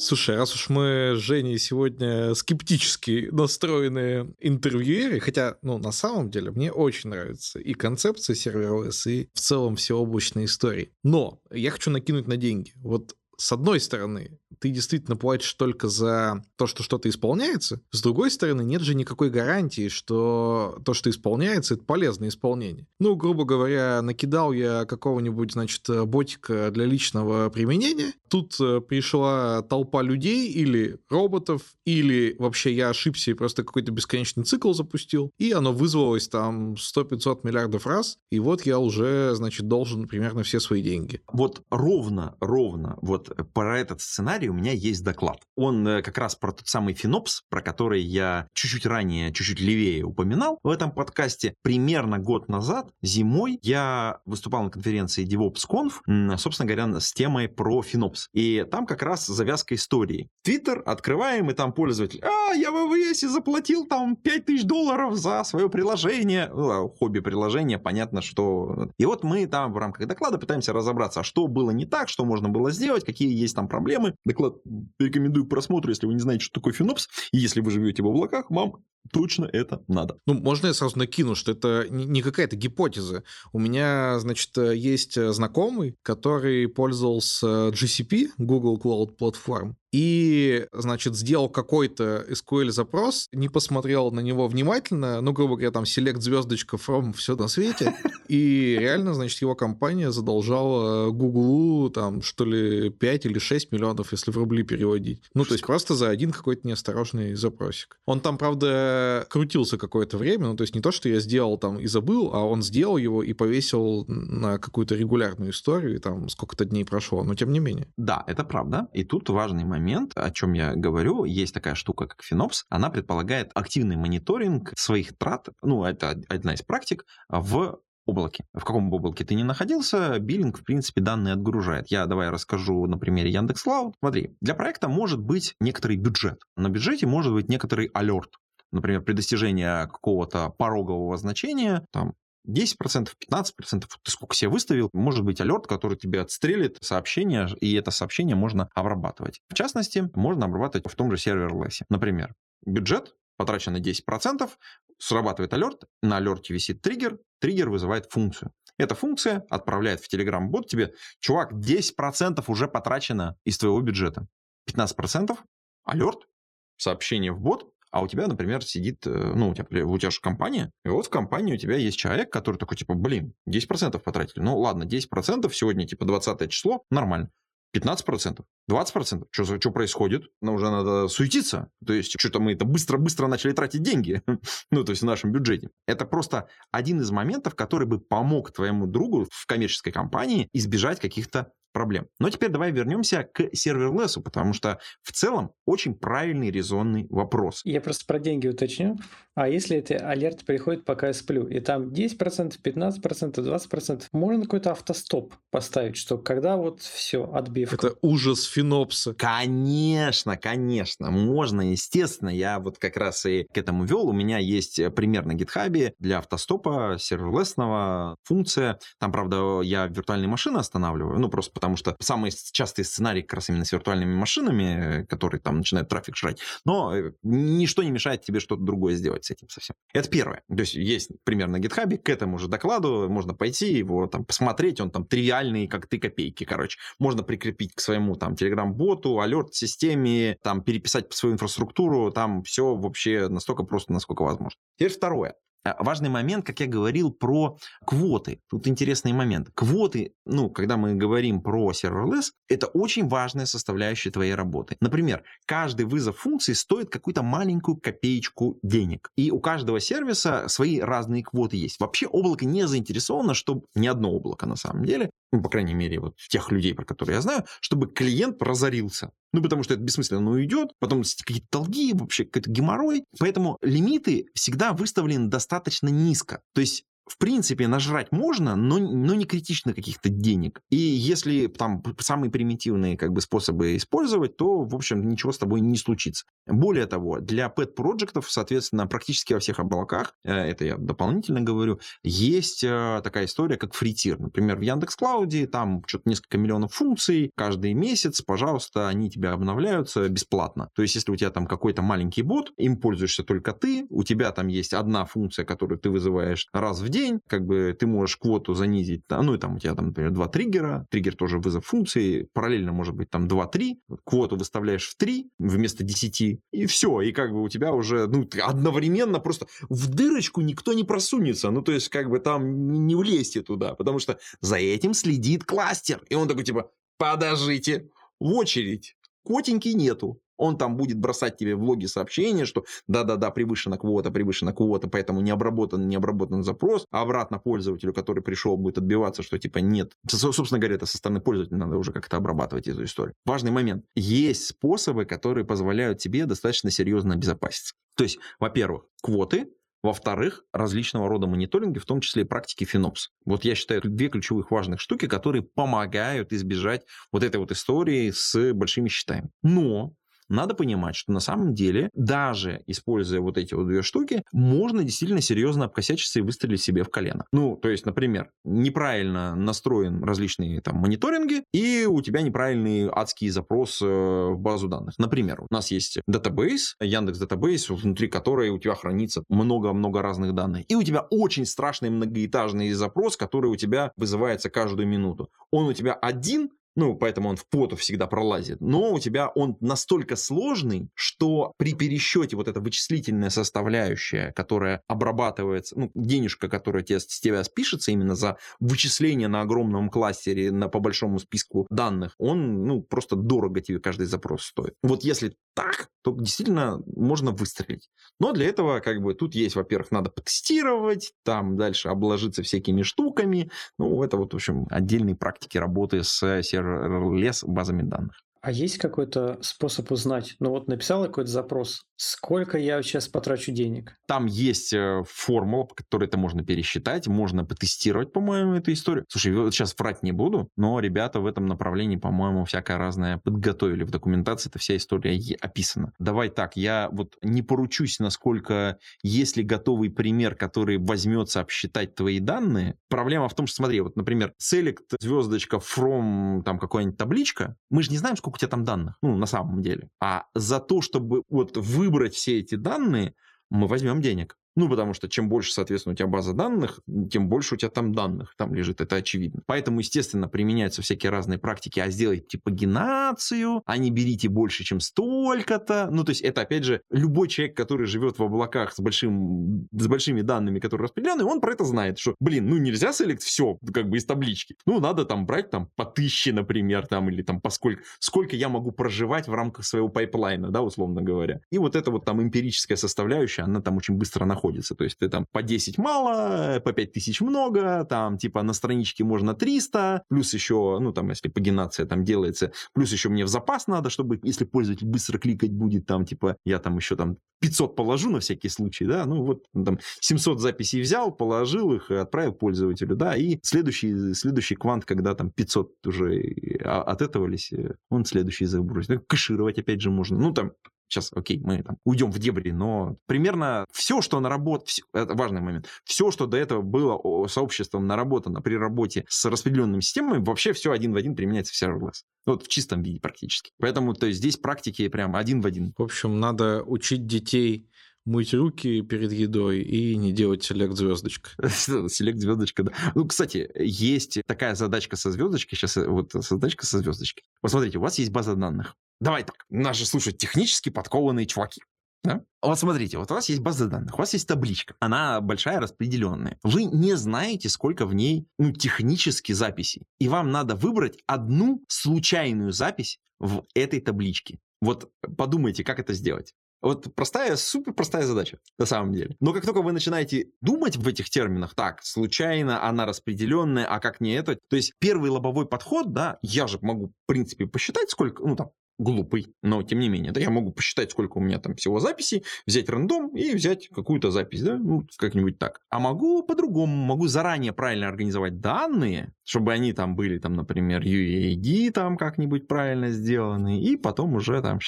Слушай, раз уж мы с Женей сегодня скептически настроенные интервьюеры, хотя, ну, на самом деле, мне очень нравится и концепция serverless, и в целом все облачные истории. Но я хочу накинуть на деньги. Вот с одной стороны, ты действительно платишь только за то, что что-то исполняется. С другой стороны, нет же никакой гарантии, что то, что исполняется, это полезное исполнение. Ну, грубо говоря, накидал я какого-нибудь, значит, ботика для личного применения. Тут э, пришла толпа людей или роботов, или вообще я ошибся и просто какой-то бесконечный цикл запустил, и оно вызвалось там 100-500 миллиардов раз, и вот я уже, значит, должен примерно все свои деньги. Вот ровно, ровно, вот про этот сценарий у меня есть доклад. Он э, как раз про тот самый Финопс, про который я чуть-чуть ранее, чуть-чуть левее упоминал в этом подкасте. Примерно год назад, зимой, я выступал на конференции DevOps.conf, собственно говоря, с темой про Финопс. И там как раз завязка истории. Твиттер открываем, и там пользователь, а, я в AWS заплатил там 5000 долларов за свое приложение, ну, а, хобби-приложение, понятно, что... И вот мы там в рамках доклада пытаемся разобраться, а что было не так, что можно было сделать, какие есть там проблемы доклад рекомендую к просмотру, если вы не знаете, что такое Финопс, и если вы живете в облаках, вам точно это надо. Ну, можно я сразу накину, что это не какая-то гипотеза. У меня, значит, есть знакомый, который пользовался GCP, Google Cloud Platform, и, значит, сделал какой-то SQL запрос, не посмотрел на него внимательно, ну, грубо говоря, там, select звездочка from все на свете, и реально, значит, его компания задолжала Google, там, что ли, 5 или 6 миллионов, если в рубли переводить. Ну, то есть просто за один какой-то неосторожный запросик. Он там, правда, крутился какое-то время, ну, то есть не то, что я сделал там и забыл, а он сделал его и повесил на какую-то регулярную историю, и там сколько-то дней прошло, но тем не менее. Да, это правда, и тут важный момент момент, о чем я говорю, есть такая штука, как Финопс, она предполагает активный мониторинг своих трат, ну, это одна из практик, в облаке. В каком облаке ты ни находился, биллинг, в принципе, данные отгружает. Я давай расскажу на примере Яндекс.Клауд. Смотри, для проекта может быть некоторый бюджет. На бюджете может быть некоторый алерт. Например, при достижении какого-то порогового значения, там, 10%, 15%, ты сколько себе выставил, может быть алерт, который тебе отстрелит сообщение, и это сообщение можно обрабатывать. В частности, можно обрабатывать в том же сервер-лессе. Например, бюджет потрачен на 10%, срабатывает алерт, на алерте висит триггер, триггер вызывает функцию. Эта функция отправляет в Telegram-бот тебе, чувак, 10% уже потрачено из твоего бюджета. 15% алерт, сообщение в бот, а у тебя, например, сидит, э, ну, у тебя, у тебя же компания, и вот в компании у тебя есть человек, который такой, типа, блин, 10% потратили. Ну, ладно, 10% сегодня, типа, 20 число, нормально. 15%, 20%. Что, что происходит? Нам уже надо суетиться. То есть, что-то мы это быстро-быстро начали тратить деньги. ну, то есть, в нашем бюджете. Это просто один из моментов, который бы помог твоему другу в коммерческой компании избежать каких-то проблем. Но теперь давай вернемся к серверлессу, потому что в целом очень правильный резонный вопрос. Я просто про деньги уточню. А если эти алерт приходит, пока я сплю, и там 10%, 15%, 20%, можно какой-то автостоп поставить, что когда вот все, отбивка. Это ужас финопса. Конечно, конечно, можно, естественно. Я вот как раз и к этому вел. У меня есть пример на гитхабе для автостопа серверлесного функция. Там, правда, я виртуальные машины останавливаю, ну, просто потому что самый частый сценарий как раз именно с виртуальными машинами, которые там начинают трафик жрать. Но э, ничто не мешает тебе что-то другое сделать с этим совсем. Это первое. То есть есть пример на гитхабе, к этому же докладу можно пойти, его там посмотреть, он там тривиальный, как ты копейки, короче. Можно прикрепить к своему там телеграм-боту, алерт-системе, там переписать по свою инфраструктуру, там все вообще настолько просто, насколько возможно. Теперь второе. А, важный момент, как я говорил, про квоты. Тут интересный момент. Квоты, ну, когда мы говорим про serverless, это очень важная составляющая твоей работы. Например, каждый вызов функции стоит какую-то маленькую копеечку денег. И у каждого сервиса свои разные квоты есть. Вообще облако не заинтересовано, чтобы ни одно облако на самом деле, ну, по крайней мере, вот тех людей, про которые я знаю, чтобы клиент разорился. Ну, потому что это бессмысленно, он уйдет, потом какие-то долги, вообще какой-то геморрой. Поэтому лимиты всегда выставлены достаточно низко. То есть в принципе, нажрать можно, но, но не критично каких-то денег. И если там самые примитивные как бы, способы использовать, то, в общем, ничего с тобой не случится. Более того, для pet-проектов, соответственно, практически во всех облаках, э, это я дополнительно говорю, есть э, такая история, как фритир. Например, в Яндекс Клауде там что-то несколько миллионов функций каждый месяц, пожалуйста, они тебя обновляются бесплатно. То есть, если у тебя там какой-то маленький бот, им пользуешься только ты, у тебя там есть одна функция, которую ты вызываешь раз в день, день, как бы ты можешь квоту занизить, ну и там у тебя там, например, два триггера, триггер тоже вызов функции, параллельно может быть там 2-3, квоту выставляешь в 3 вместо 10, и все, и как бы у тебя уже, ну, одновременно просто в дырочку никто не просунется, ну, то есть как бы там не влезьте туда, потому что за этим следит кластер, и он такой типа, подождите, в очередь, котенький нету, он там будет бросать тебе в логи сообщения, что да-да-да, превышена квота, превышена квота, поэтому не обработан, не обработан запрос, а обратно пользователю, который пришел, будет отбиваться, что типа нет. Собственно говоря, это со стороны пользователя надо уже как-то обрабатывать эту историю. Важный момент. Есть способы, которые позволяют тебе достаточно серьезно обезопаситься. То есть, во-первых, квоты, во-вторых, различного рода мониторинги, в том числе и практики FinOps. Вот я считаю, это две ключевых важных штуки, которые помогают избежать вот этой вот истории с большими счетами. Но надо понимать, что на самом деле, даже используя вот эти вот две штуки, можно действительно серьезно обкосячиться и выстрелить себе в колено. Ну, то есть, например, неправильно настроен различные там мониторинги, и у тебя неправильный адский запрос э, в базу данных. Например, у нас есть database, Яндекс database, внутри которой у тебя хранится много-много разных данных. И у тебя очень страшный многоэтажный запрос, который у тебя вызывается каждую минуту. Он у тебя один, ну, поэтому он в поту всегда пролазит. Но у тебя он настолько сложный, что при пересчете вот эта вычислительная составляющая, которая обрабатывается, ну, денежка, которая тебе, с тебя спишется именно за вычисление на огромном кластере, на, по большому списку данных, он, ну, просто дорого тебе каждый запрос стоит. Вот если так, то действительно можно выстрелить. Но для этого, как бы, тут есть, во-первых, надо потестировать, там дальше обложиться всякими штуками. Ну, это вот, в общем, отдельные практики работы с сервером лес базами данных. А есть какой-то способ узнать? Ну вот написал какой-то запрос, сколько я сейчас потрачу денег? Там есть э, формула, по которой это можно пересчитать, можно потестировать, по-моему, эту историю. Слушай, вот сейчас врать не буду, но ребята в этом направлении, по-моему, всякое разное подготовили. В документации эта вся история описана. Давай так, я вот не поручусь, насколько, если готовый пример, который возьмется обсчитать твои данные, проблема в том, что, смотри, вот, например, select звездочка from там какая-нибудь табличка, мы же не знаем, сколько сколько у тебя там данных, ну, на самом деле. А за то, чтобы вот выбрать все эти данные, мы возьмем денег. Ну, потому что чем больше, соответственно, у тебя база данных, тем больше у тебя там данных там лежит, это очевидно. Поэтому, естественно, применяются всякие разные практики, а сделайте типа пагинацию, а не берите больше, чем столько-то. Ну, то есть это, опять же, любой человек, который живет в облаках с, большим, с большими данными, которые распределены, он про это знает, что, блин, ну нельзя select все как бы из таблички. Ну, надо там брать там по тысяче, например, там, или там по сколько, сколько я могу проживать в рамках своего пайплайна, да, условно говоря. И вот эта вот там эмпирическая составляющая, она там очень быстро находится обходится. То есть ты там по 10 мало, по 5 тысяч много, там типа на страничке можно 300, плюс еще, ну там если пагинация там делается, плюс еще мне в запас надо, чтобы если пользователь быстро кликать будет, там типа я там еще там 500 положу на всякий случай, да, ну вот там 700 записей взял, положил их отправил пользователю, да, и следующий, следующий квант, когда там 500 уже а, отэтовались, э, он следующий забросит. Кэшировать опять же можно, ну там сейчас, окей, мы там уйдем в дебри, но примерно все, что наработано, это важный момент, все, что до этого было сообществом наработано при работе с распределенными системами, вообще все один в один применяется в serverless. Вот в чистом виде практически. Поэтому то есть здесь практики прям один в один. В общем, надо учить детей мыть руки перед едой и не делать селект звездочка. селект звездочка, да. Ну, кстати, есть такая задачка со звездочкой. Сейчас вот задачка со звездочкой. Посмотрите, у вас есть база данных. Давай так, нас же слушают технически подкованные чуваки. Да? Вот смотрите, вот у вас есть база данных, у вас есть табличка, она большая, распределенная. Вы не знаете, сколько в ней ну, технически записей. И вам надо выбрать одну случайную запись в этой табличке. Вот подумайте, как это сделать. Вот простая, супер простая задача, на самом деле. Но как только вы начинаете думать в этих терминах, так, случайно, она распределенная, а как не это, то есть первый лобовой подход, да, я же могу, в принципе, посчитать, сколько, ну, там, глупый, но тем не менее, да, я могу посчитать, сколько у меня там всего записей, взять рандом и взять какую-то запись, да, ну, как-нибудь так. А могу по-другому, могу заранее правильно организовать данные, чтобы они там были, там, например, UAD там как-нибудь правильно сделаны, и потом уже там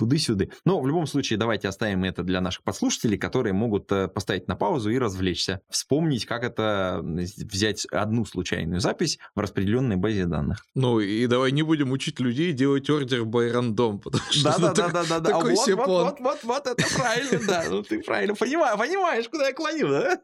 туды-сюды. Но в любом случае давайте оставим это для наших подслушателей, которые могут э, поставить на паузу и развлечься. Вспомнить, как это взять одну случайную запись в распределенной базе данных. Ну и давай не будем учить людей делать ордер by random, потому что да, да, да, да, да, да. Такой вот, вот, вот, вот, вот, это правильно, да. Ну ты правильно понимаешь, понимаешь, куда я клоню, да?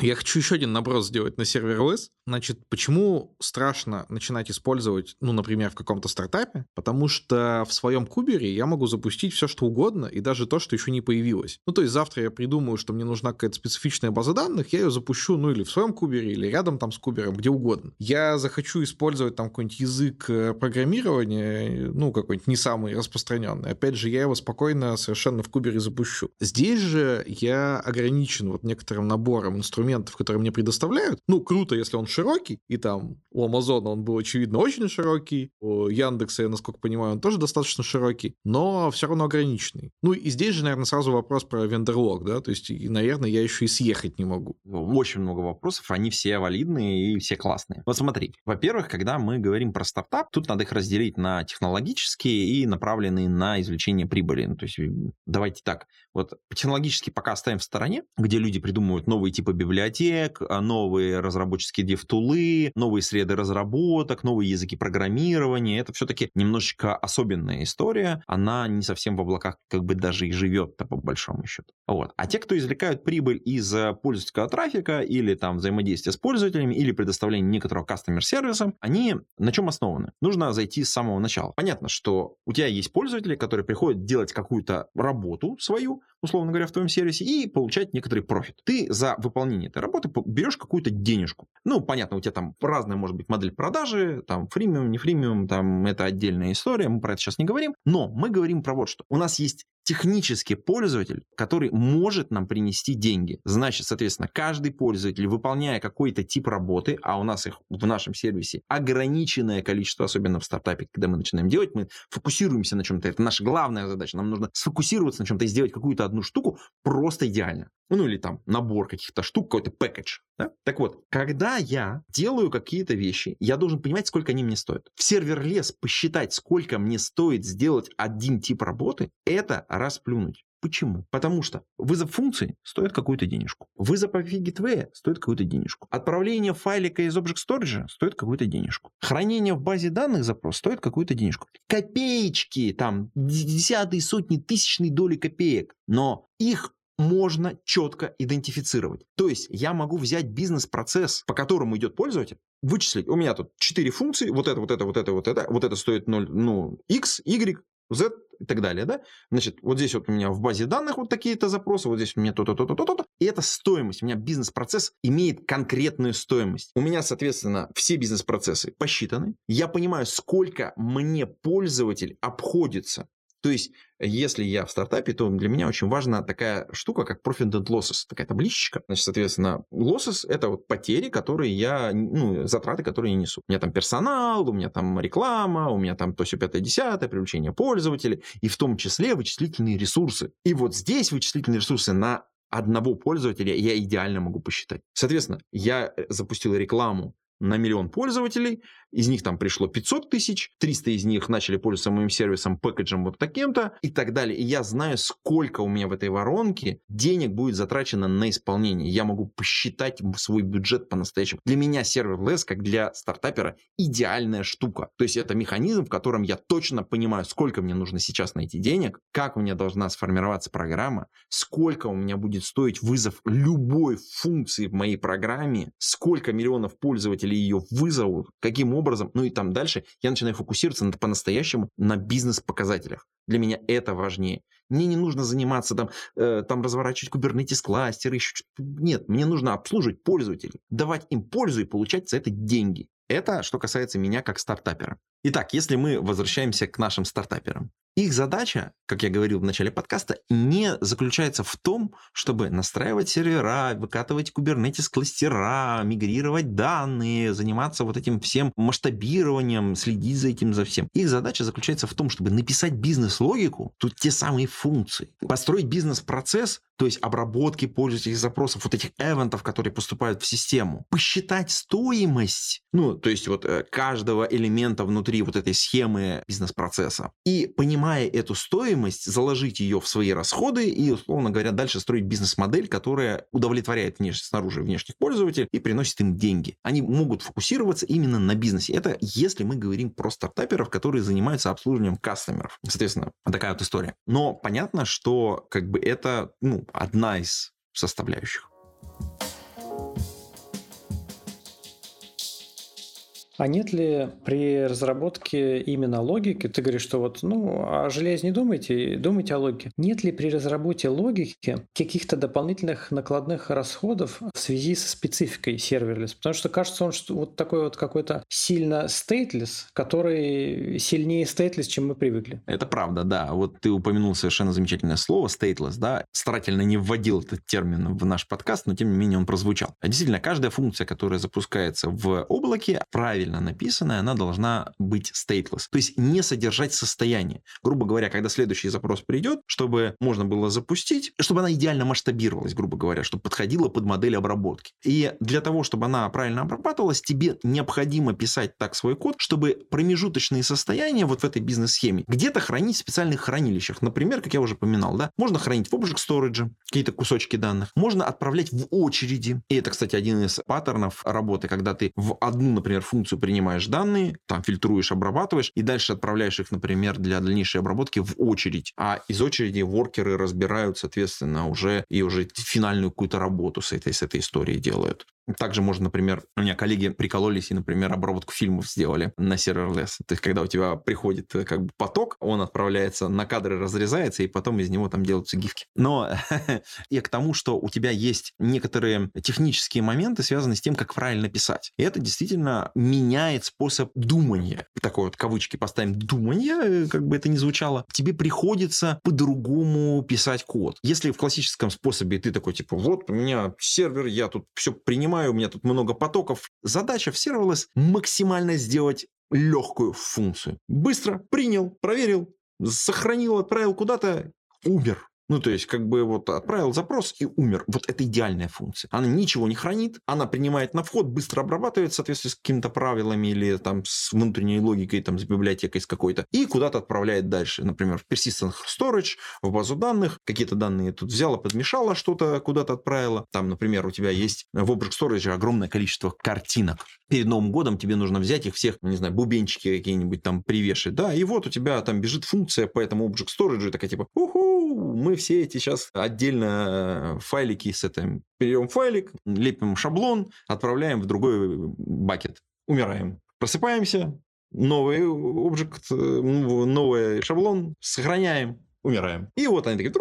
Я хочу еще один наброс сделать на сервер OS. Значит, почему страшно начинать использовать, ну, например, в каком-то стартапе? Потому что в своем кубе Кубере я могу запустить все, что угодно, и даже то, что еще не появилось. Ну, то есть завтра я придумаю, что мне нужна какая-то специфичная база данных, я ее запущу, ну, или в своем кубере, или рядом там с кубером, где угодно. Я захочу использовать там какой-нибудь язык э, программирования, ну, какой-нибудь не самый распространенный. Опять же, я его спокойно совершенно в кубере запущу. Здесь же я ограничен вот некоторым набором инструментов, которые мне предоставляют. Ну, круто, если он широкий, и там у Амазона он был, очевидно, очень широкий, у Яндекса, я насколько понимаю, он тоже достаточно широкий, широкий, но все равно ограниченный. Ну и здесь же, наверное, сразу вопрос про вендерлог, да, то есть, и, наверное, я еще и съехать не могу. Очень много вопросов, они все валидные и все классные. Вот смотри, во-первых, когда мы говорим про стартап, тут надо их разделить на технологические и направленные на извлечение прибыли. Ну, то есть давайте так, вот технологически пока оставим в стороне, где люди придумывают новые типы библиотек, а, новые разработческие дев-тулы, новые среды разработок, новые языки программирования. Это все-таки немножечко особенная история, она не совсем в облаках как бы даже и живет-то по большому счету. Вот. А те, кто извлекают прибыль из э, пользовательского трафика или там взаимодействия с пользователями или предоставления некоторого кастомер-сервиса, они на чем основаны? Нужно зайти с самого начала. Понятно, что у тебя есть пользователи, которые приходят делать какую-то работу свою, условно говоря, в твоем сервисе и получать некоторый профит. Ты за выполнение этой работы берешь какую-то денежку. Ну, понятно, у тебя там разная может быть модель продажи, там фримиум, не фримиум, там это отдельная история, мы про это сейчас не говорим, но мы говорим про вот что. У нас есть технический пользователь, который может нам принести деньги. Значит, соответственно, каждый пользователь, выполняя какой-то тип работы, а у нас их в нашем сервисе ограниченное количество, особенно в стартапе, когда мы начинаем делать, мы фокусируемся на чем-то. Это наша главная задача. Нам нужно сфокусироваться на чем-то и сделать какую-то одну штуку просто идеально. Ну или там набор каких-то штук, какой-то пэкэдж. Да? Так вот, когда я делаю какие-то вещи, я должен понимать, сколько они мне стоят. В сервер лес посчитать, сколько мне стоит сделать один тип работы, это расплюнуть. Почему? Потому что вызов функции стоит какую-то денежку. Вызов API Gateway стоит какую-то денежку. Отправление файлика из Object Storage стоит какую-то денежку. Хранение в базе данных запрос стоит какую-то денежку. Копеечки, там, десятые, сотни, тысячные доли копеек. Но их можно четко идентифицировать. То есть я могу взять бизнес-процесс, по которому идет пользователь, вычислить. У меня тут 4 функции, вот это, вот это, вот это, вот это, вот это стоит 0, ну, x, y, z и так далее, да? Значит, вот здесь вот у меня в базе данных вот такие-то запросы, вот здесь у меня то-то, то-то, то-то, и это стоимость. У меня бизнес-процесс имеет конкретную стоимость. У меня, соответственно, все бизнес-процессы посчитаны. Я понимаю, сколько мне пользователь обходится То есть, если я в стартапе, то для меня очень важна такая штука, как Profit and Losses, такая табличечка. Значит, соответственно, losses – это вот потери, которые я, ну, затраты, которые я несу. У меня там персонал, у меня там реклама, у меня там то все пятое, десятое, привлечение пользователей, и в том числе вычислительные ресурсы. И вот здесь вычислительные ресурсы на одного пользователя я идеально могу посчитать. Соответственно, я э, запустил рекламу на миллион пользователей, из них там пришло 500 тысяч, 300 из них начали пользоваться моим сервисом, пэкэджем вот таким-то и так далее. И я знаю, сколько у меня в этой воронке денег будет затрачено на исполнение. Я могу посчитать свой бюджет по-настоящему. Для меня сервер как для стартапера, идеальная штука. То есть это механизм, в котором я точно понимаю, сколько мне нужно сейчас найти денег, как у меня должна сформироваться программа, сколько у меня будет стоить вызов любой функции в моей программе, сколько миллионов пользователей ее вызовут, каким образом, ну и там дальше, я начинаю фокусироваться на, по-настоящему на бизнес-показателях. Для меня это важнее. Мне не нужно заниматься там, э, там разворачивать кубернетис кластеры, еще что-то. Нет, мне нужно обслуживать пользователей, давать им пользу и получать за это деньги. Это что касается меня как стартапера. Итак, если мы возвращаемся к нашим стартаперам. Их задача, как я говорил в начале подкаста, не заключается в том, чтобы настраивать сервера, выкатывать кубернетис кластера, мигрировать данные, заниматься вот этим всем масштабированием, следить за этим за всем. Их задача заключается в том, чтобы написать бизнес-логику, тут те самые функции, построить бизнес-процесс, то есть обработки пользовательских запросов, вот этих эвентов, которые поступают в систему, посчитать стоимость, ну, то есть вот э, каждого элемента внутри вот этой схемы бизнес-процесса и понимая эту стоимость, заложить ее в свои расходы и, условно говоря, дальше строить бизнес-модель, которая удовлетворяет внеш... снаружи внешних пользователей и приносит им деньги. Они могут фокусироваться именно на бизнесе. Это если мы говорим про стартаперов, которые занимаются обслуживанием кастомеров. Соответственно, такая вот история. Но понятно, что как бы это ну, одна из составляющих. А нет ли при разработке именно логики, ты говоришь, что вот, ну, о железе не думайте, думайте о логике. Нет ли при разработке логики каких-то дополнительных накладных расходов в связи со спецификой серверлес? Потому что кажется, он что, вот такой вот какой-то сильно stateless, который сильнее stateless, чем мы привыкли. Это правда, да. Вот ты упомянул совершенно замечательное слово stateless, да. Старательно не вводил этот термин в наш подкаст, но тем не менее он прозвучал. А действительно, каждая функция, которая запускается в облаке, правильно правильно написанная, она должна быть stateless. То есть не содержать состояние. Грубо говоря, когда следующий запрос придет, чтобы можно было запустить, чтобы она идеально масштабировалась, грубо говоря, чтобы подходила под модель обработки. И для того, чтобы она правильно обрабатывалась, тебе необходимо писать так свой код, чтобы промежуточные состояния вот в этой бизнес-схеме где-то хранить в специальных хранилищах. Например, как я уже упоминал, да, можно хранить в Object Storage какие-то кусочки данных, можно отправлять в очереди. И это, кстати, один из паттернов работы, когда ты в одну, например, функцию функцию принимаешь данные, там фильтруешь, обрабатываешь, и дальше отправляешь их, например, для дальнейшей обработки в очередь. А из очереди воркеры разбирают, соответственно, уже и уже финальную какую-то работу с этой, с этой историей делают. Также можно, например, у меня коллеги прикололись и, например, обработку фильмов сделали на serverless. То есть, когда у тебя приходит э, как бы поток, он отправляется на кадры, разрезается, и потом из него там делаются гифки. Но и к тому, что у тебя есть некоторые технические моменты, связанные с тем, как правильно писать. И это действительно меняет способ думания. Такой вот кавычки поставим думания, э, как бы это ни звучало. Тебе приходится по-другому писать код. Если в классическом способе ты такой, типа, вот у меня сервер, я тут все принимаю, понимаю, у меня тут много потоков. Задача в serverless максимально сделать легкую функцию. Быстро принял, проверил, сохранил, отправил куда-то, умер. Ну, то есть, как бы вот отправил запрос и умер. Вот это идеальная функция. Она ничего не хранит, она принимает на вход, быстро обрабатывает в соответствии с какими-то правилами или там с внутренней логикой, там с библиотекой с какой-то, и куда-то отправляет дальше. Например, в persistent storage, в базу данных, какие-то данные тут взяла, подмешала что-то, куда-то отправила. Там, например, у тебя есть в Object Storage огромное количество картинок. Перед Новым годом тебе нужно взять их всех, не знаю, бубенчики какие-нибудь там привешать, да, и вот у тебя там бежит функция по этому Object Storage, такая типа, уху, мы все эти сейчас отдельно э, файлики с этим. Берем файлик, лепим шаблон, отправляем в другой бакет. Умираем. Просыпаемся, новый объект, э, новый шаблон, сохраняем, умираем. И вот они такие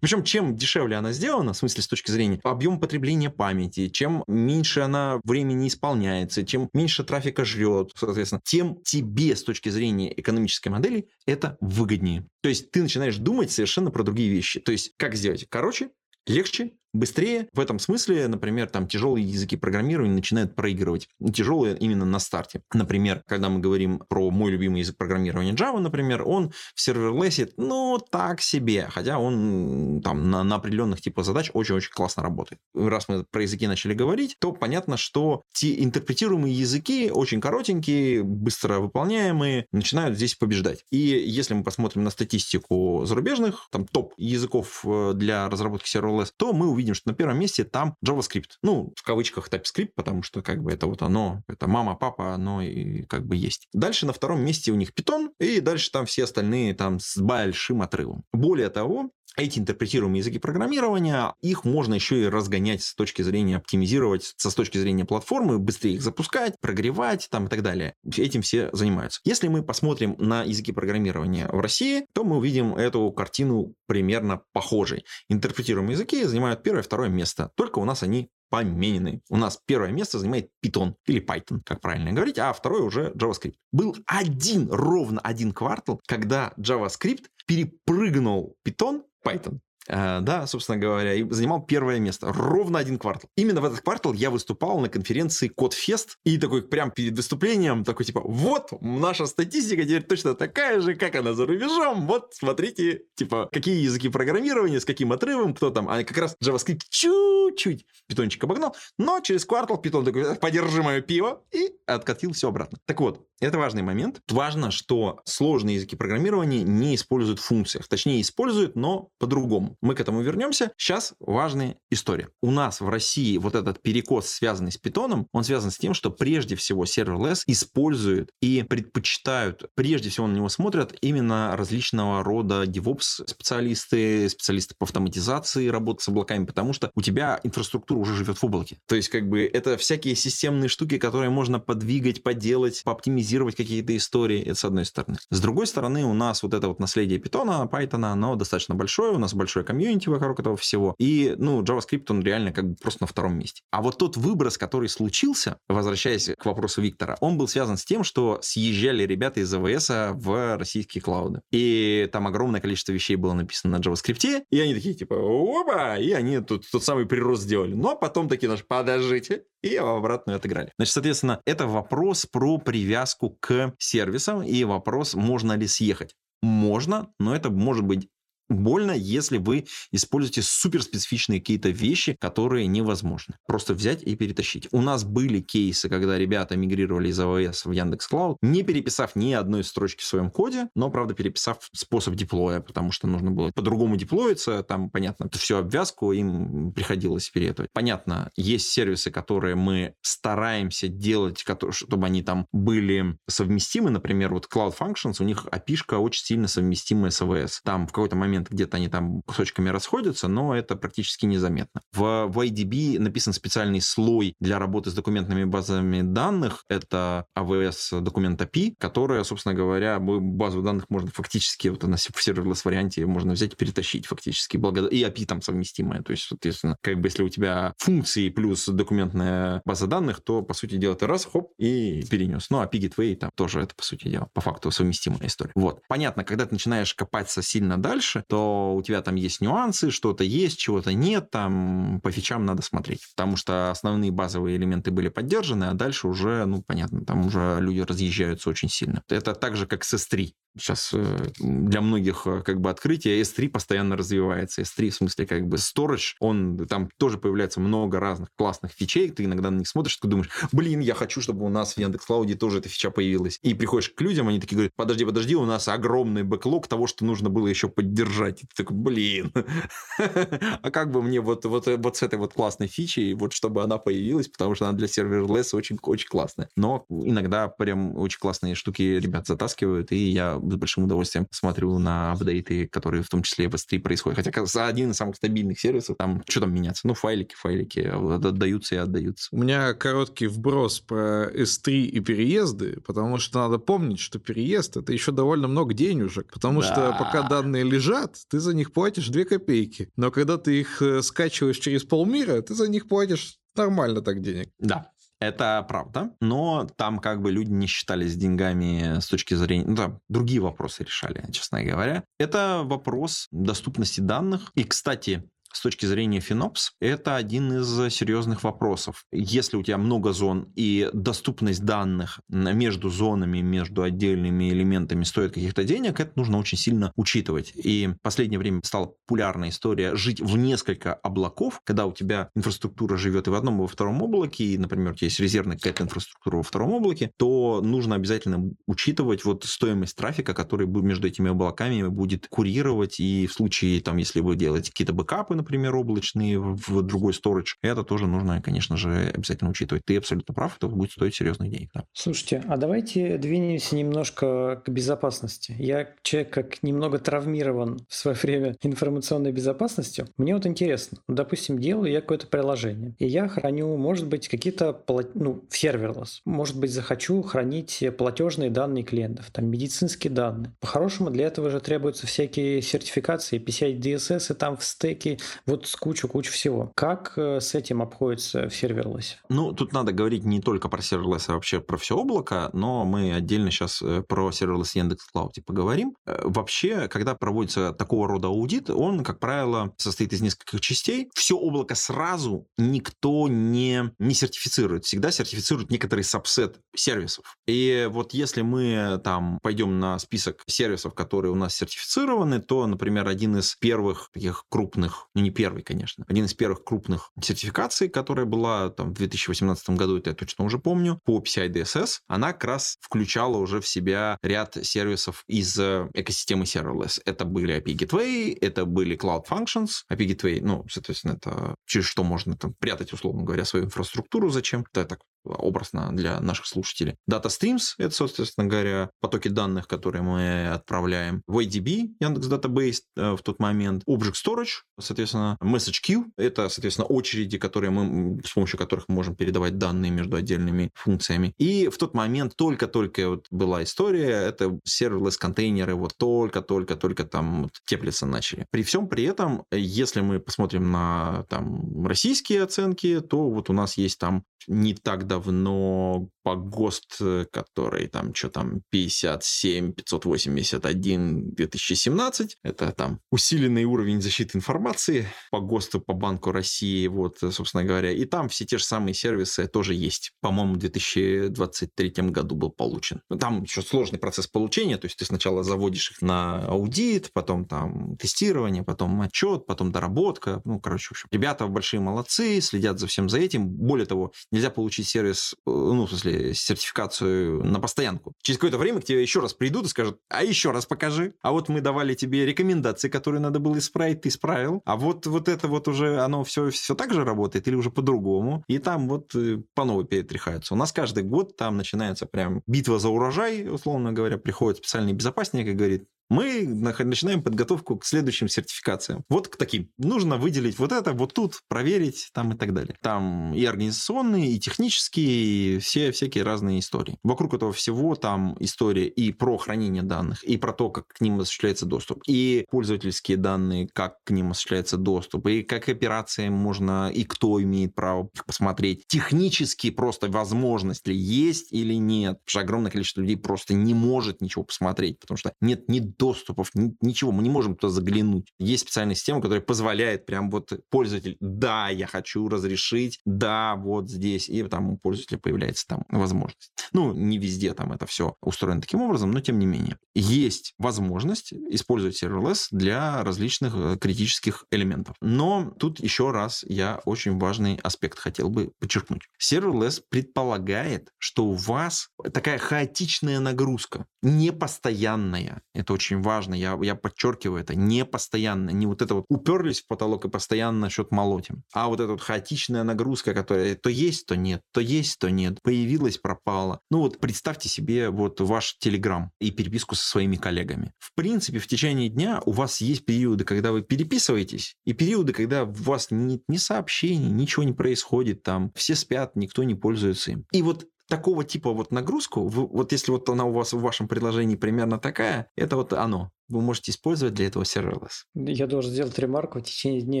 Причем, чем дешевле она сделана, в смысле с точки зрения объема потребления памяти, чем меньше она времени исполняется, чем меньше трафика жрет, соответственно, тем тебе с точки зрения экономической модели это выгоднее. То есть ты начинаешь думать совершенно про другие вещи. То есть как сделать? Короче, легче, быстрее. В этом смысле, например, там тяжелые языки программирования начинают проигрывать. Тяжелые именно на старте. Например, когда мы говорим про мой любимый язык программирования Java, например, он в serverless е, ну, так себе, хотя он там на, на определенных типах задач очень-очень классно работает. Раз мы про языки начали говорить, то понятно, что те интерпретируемые языки очень коротенькие, быстро выполняемые, начинают здесь побеждать. И если мы посмотрим на статистику зарубежных, там топ языков э, для разработки serverless, то мы увидим, видим, что на первом месте там JavaScript. Ну, в кавычках TypeScript, потому что как бы это вот оно, это мама, папа, оно и как бы есть. Дальше на втором месте у них Python, и дальше там все остальные там с большим отрывом. Более того, эти интерпретируемые языки программирования, их можно еще и разгонять с точки зрения оптимизировать, с точки зрения платформы, быстрее их запускать, прогревать там и так далее. Этим все занимаются. Если мы посмотрим на языки программирования в России, то мы увидим эту картину примерно похожей. Интерпретируемые языки занимают первое второе место, только у нас они поменены. У нас первое место занимает Python или Python, как правильно говорить, а второе уже JavaScript. Был один, ровно один квартал, когда JavaScript перепрыгнул Python Python. Uh, да, собственно говоря, и занимал первое место. Ровно один квартал. Именно в этот квартал я выступал на конференции Кодфест. И такой прям перед выступлением, такой типа, вот, наша статистика теперь точно такая же, как она за рубежом. Вот, смотрите, типа, какие языки программирования, с каким отрывом, кто там. А как раз JavaScript чуть-чуть питончик обогнал. Но через квартал питон такой, подержи мое пиво. И откатил все обратно. Так вот, это важный момент. Важно, что сложные языки программирования не используют в функциях. Точнее, используют, но по-другому. Мы к этому вернемся. Сейчас важная история. У нас в России вот этот перекос, связанный с питоном, он связан с тем, что прежде всего serverless используют и предпочитают, прежде всего на него смотрят именно различного рода DevOps специалисты, специалисты по автоматизации работы с облаками, потому что у тебя инфраструктура уже живет в облаке. То есть как бы это всякие системные штуки, которые можно подвигать, поделать, пооптимизировать оптимизировать какие-то истории, это с одной стороны. С другой стороны, у нас вот это вот наследие питона, Python, оно достаточно большое, у нас большое комьюнити вокруг этого всего, и, ну, JavaScript, он реально как бы просто на втором месте. А вот тот выброс, который случился, возвращаясь к вопросу Виктора, он был связан с тем, что съезжали ребята из АВС в российские клауды. И там огромное количество вещей было написано на JavaScript, и они такие, типа, опа, и они тут тот самый прирост сделали. Но потом такие, наш, подождите, и обратно отыграли. Значит, соответственно, это вопрос про привязку к сервисам и вопрос, можно ли съехать. Можно, но это может быть больно, если вы используете суперспецифичные какие-то вещи, которые невозможны. Просто взять и перетащить. У нас были кейсы, когда ребята мигрировали из AWS в Яндекс Cloud, не переписав ни одной строчки в своем коде, но, правда, переписав способ деплоя, потому что нужно было по-другому деплоиться, там, понятно, всю обвязку им приходилось переэтовать. Понятно, есть сервисы, которые мы стараемся делать, чтобы они там были совместимы, например, вот Cloud Functions, у них api очень сильно совместимая с AWS. Там в какой-то момент момент где-то они там кусочками расходятся, но это практически незаметно. В, IDB написан специальный слой для работы с документными базами данных. Это AWS документ API, которая, собственно говоря, базу данных можно фактически вот она в серверлесс варианте можно взять и перетащить фактически. И API там совместимая. То есть, соответственно, как бы если у тебя функции плюс документная база данных, то, по сути дела, ты раз, хоп, и перенес. Ну, API Gateway там тоже это, по сути дела, по факту совместимая история. Вот. Понятно, когда ты начинаешь копаться сильно дальше, то у тебя там есть нюансы, что-то есть, чего-то нет, там по фичам надо смотреть. Потому что основные базовые элементы были поддержаны, а дальше уже, ну, понятно, там уже люди разъезжаются очень сильно. Это так же, как с S3 сейчас э, для многих э, как бы открытие, S3 постоянно развивается. S3 в смысле как бы storage, он, там тоже появляется много разных классных фичей, ты иногда на них смотришь, ты думаешь, блин, я хочу, чтобы у нас в Яндекс.Клауде тоже эта фича появилась. И приходишь к людям, они такие говорят, подожди, подожди, у нас огромный бэклог того, что нужно было еще поддержать. И ты такой, блин, а как бы мне вот, вот, вот с этой вот классной фичей, вот чтобы она появилась, потому что она для серверлесса очень, очень классная. Но иногда прям очень классные штуки ребят затаскивают, и я с большим удовольствием смотрю на апдейты, которые в том числе в S3 происходят. Хотя один из самых стабильных сервисов, там что там меняться? Ну, файлики, файлики отдаются и отдаются. У меня короткий вброс про S3 и переезды, потому что надо помнить, что переезд — это еще довольно много денежек, потому да. что пока данные лежат, ты за них платишь 2 копейки. Но когда ты их э, скачиваешь через полмира, ты за них платишь нормально так денег. Да, это правда, но там как бы люди не считались деньгами с точки зрения... Ну, там другие вопросы решали, честно говоря. Это вопрос доступности данных. И, кстати, с точки зрения FinOps, это один из серьезных вопросов. Если у тебя много зон и доступность данных между зонами, между отдельными элементами стоит каких-то денег, это нужно очень сильно учитывать. И в последнее время стала популярная история жить в несколько облаков, когда у тебя инфраструктура живет и в одном, и во втором облаке, и, например, у тебя есть резервная какая-то инфраструктура во втором облаке, то нужно обязательно учитывать вот стоимость трафика, который между этими облаками будет курировать, и в случае, там, если вы делаете какие-то бэкапы, например, облачные в другой storage. Это тоже нужно, конечно же, обязательно учитывать. Ты абсолютно прав, это будет стоить серьезных денег. Да. Слушайте, а давайте двинемся немножко к безопасности. Я человек, как немного травмирован в свое время информационной безопасностью. Мне вот интересно, допустим, делаю я какое-то приложение, и я храню, может быть, какие-то, ну, в серверлess. Может быть, захочу хранить платежные данные клиентов, там, медицинские данные. По-хорошему, для этого же требуются всякие сертификации, PCI DSS, и там в стеке вот с кучу-кучу всего. Как э, с этим обходится в serverless е? Ну, тут надо говорить не только про serverless, а вообще про все облако, но мы отдельно сейчас э, про serverless Яндекс Cloud е поговорим. Э, вообще, когда проводится такого рода аудит, он, как правило, состоит из нескольких частей. Все облако сразу никто не, не сертифицирует. Всегда сертифицируют некоторый subset сервисов. И вот если мы там пойдем на список сервисов, которые у нас сертифицированы, то, например, один из первых таких крупных, ну, не первый, конечно, один из первых крупных сертификаций, которая была там в 2018 году, это я точно уже помню, по PCI DSS, она как раз включала уже в себя ряд сервисов из э, экосистемы serverless. Это были API Gateway, это были Cloud Functions. API Gateway, ну, соответственно, это через что можно там прятать, условно говоря, свою инфраструктуру зачем. Это так образно для наших слушателей. Data Streams — это, собственно говоря, потоки данных, которые мы отправляем. VDB, Яндекс Database э, в тот момент. Object Storage, соответственно, Message Queue — это, соответственно, очереди, которые мы, с помощью которых мы можем передавать данные между отдельными функциями. И в тот момент только-только вот была история, это serverless контейнеры вот только-только-только там вот теплиться начали. При всем при этом, если мы посмотрим на там российские оценки, то вот у нас есть там не так давно по ГОСТ, который там, что там, 57, 581, 2017. Это там усиленный уровень защиты информации по ГОСТу, по Банку России, вот, собственно говоря. И там все те же самые сервисы тоже есть. По-моему, в 2023 году был получен. Там еще сложный процесс получения, то есть ты сначала заводишь их на аудит, потом там тестирование, потом отчет, потом доработка. Ну, короче, в общем, ребята большие молодцы, следят за всем за этим. Более того, нельзя получить сервис, э, ну, в смысле, сертификацию на постоянку. Через какое-то время к тебе еще раз придут и скажут, а еще раз покажи. А вот мы давали тебе рекомендации, которые надо было исправить, ты исправил. А вот, вот это вот уже, оно все, все так же работает или уже по-другому. И там вот э, по новой перетряхаются. У нас каждый год там начинается прям битва за урожай, условно говоря, приходит специальный безопасник и говорит, мы начинаем подготовку к следующим сертификациям. Вот к таким. Нужно выделить вот это, вот тут, проверить там и так далее. Там и организационные, и технические, и все всякие разные истории. Вокруг этого всего там история и про хранение данных, и про то, как к ним осуществляется доступ, и пользовательские данные, как к ним осуществляется доступ, и как операциям можно, и кто имеет право их посмотреть. Технически просто возможность ли есть или нет. Потому что огромное количество людей просто не может ничего посмотреть, потому что нет ни доступов, ничего, мы не можем туда заглянуть. Есть специальная система, которая позволяет прям вот пользователь, да, я хочу разрешить, да, вот здесь, и там у пользователя появляется там возможность. Ну, не везде там это все устроено таким образом, но тем не менее. Есть возможность использовать serverless для различных э, критических элементов. Но тут еще раз я очень важный аспект хотел бы подчеркнуть. Serverless предполагает, что у вас такая хаотичная нагрузка, непостоянная. Это очень очень важно, я, я подчеркиваю это, не постоянно, не вот это вот уперлись в потолок и постоянно что-то молотим, а вот эта вот хаотичная нагрузка, которая то есть, то нет, то есть, то нет, появилась, пропала. Ну вот представьте себе вот ваш Телеграм и переписку со своими коллегами. В принципе, в течение дня у вас есть периоды, когда вы переписываетесь, и периоды, когда у вас нет ни сообщений, ничего не происходит там, все спят, никто не пользуется им. И вот такого типа вот нагрузку, вот если вот она у вас в вашем предложении примерно такая, это вот оно. Вы можете использовать для этого serverless. Я должен сделать ремарку, в течение дня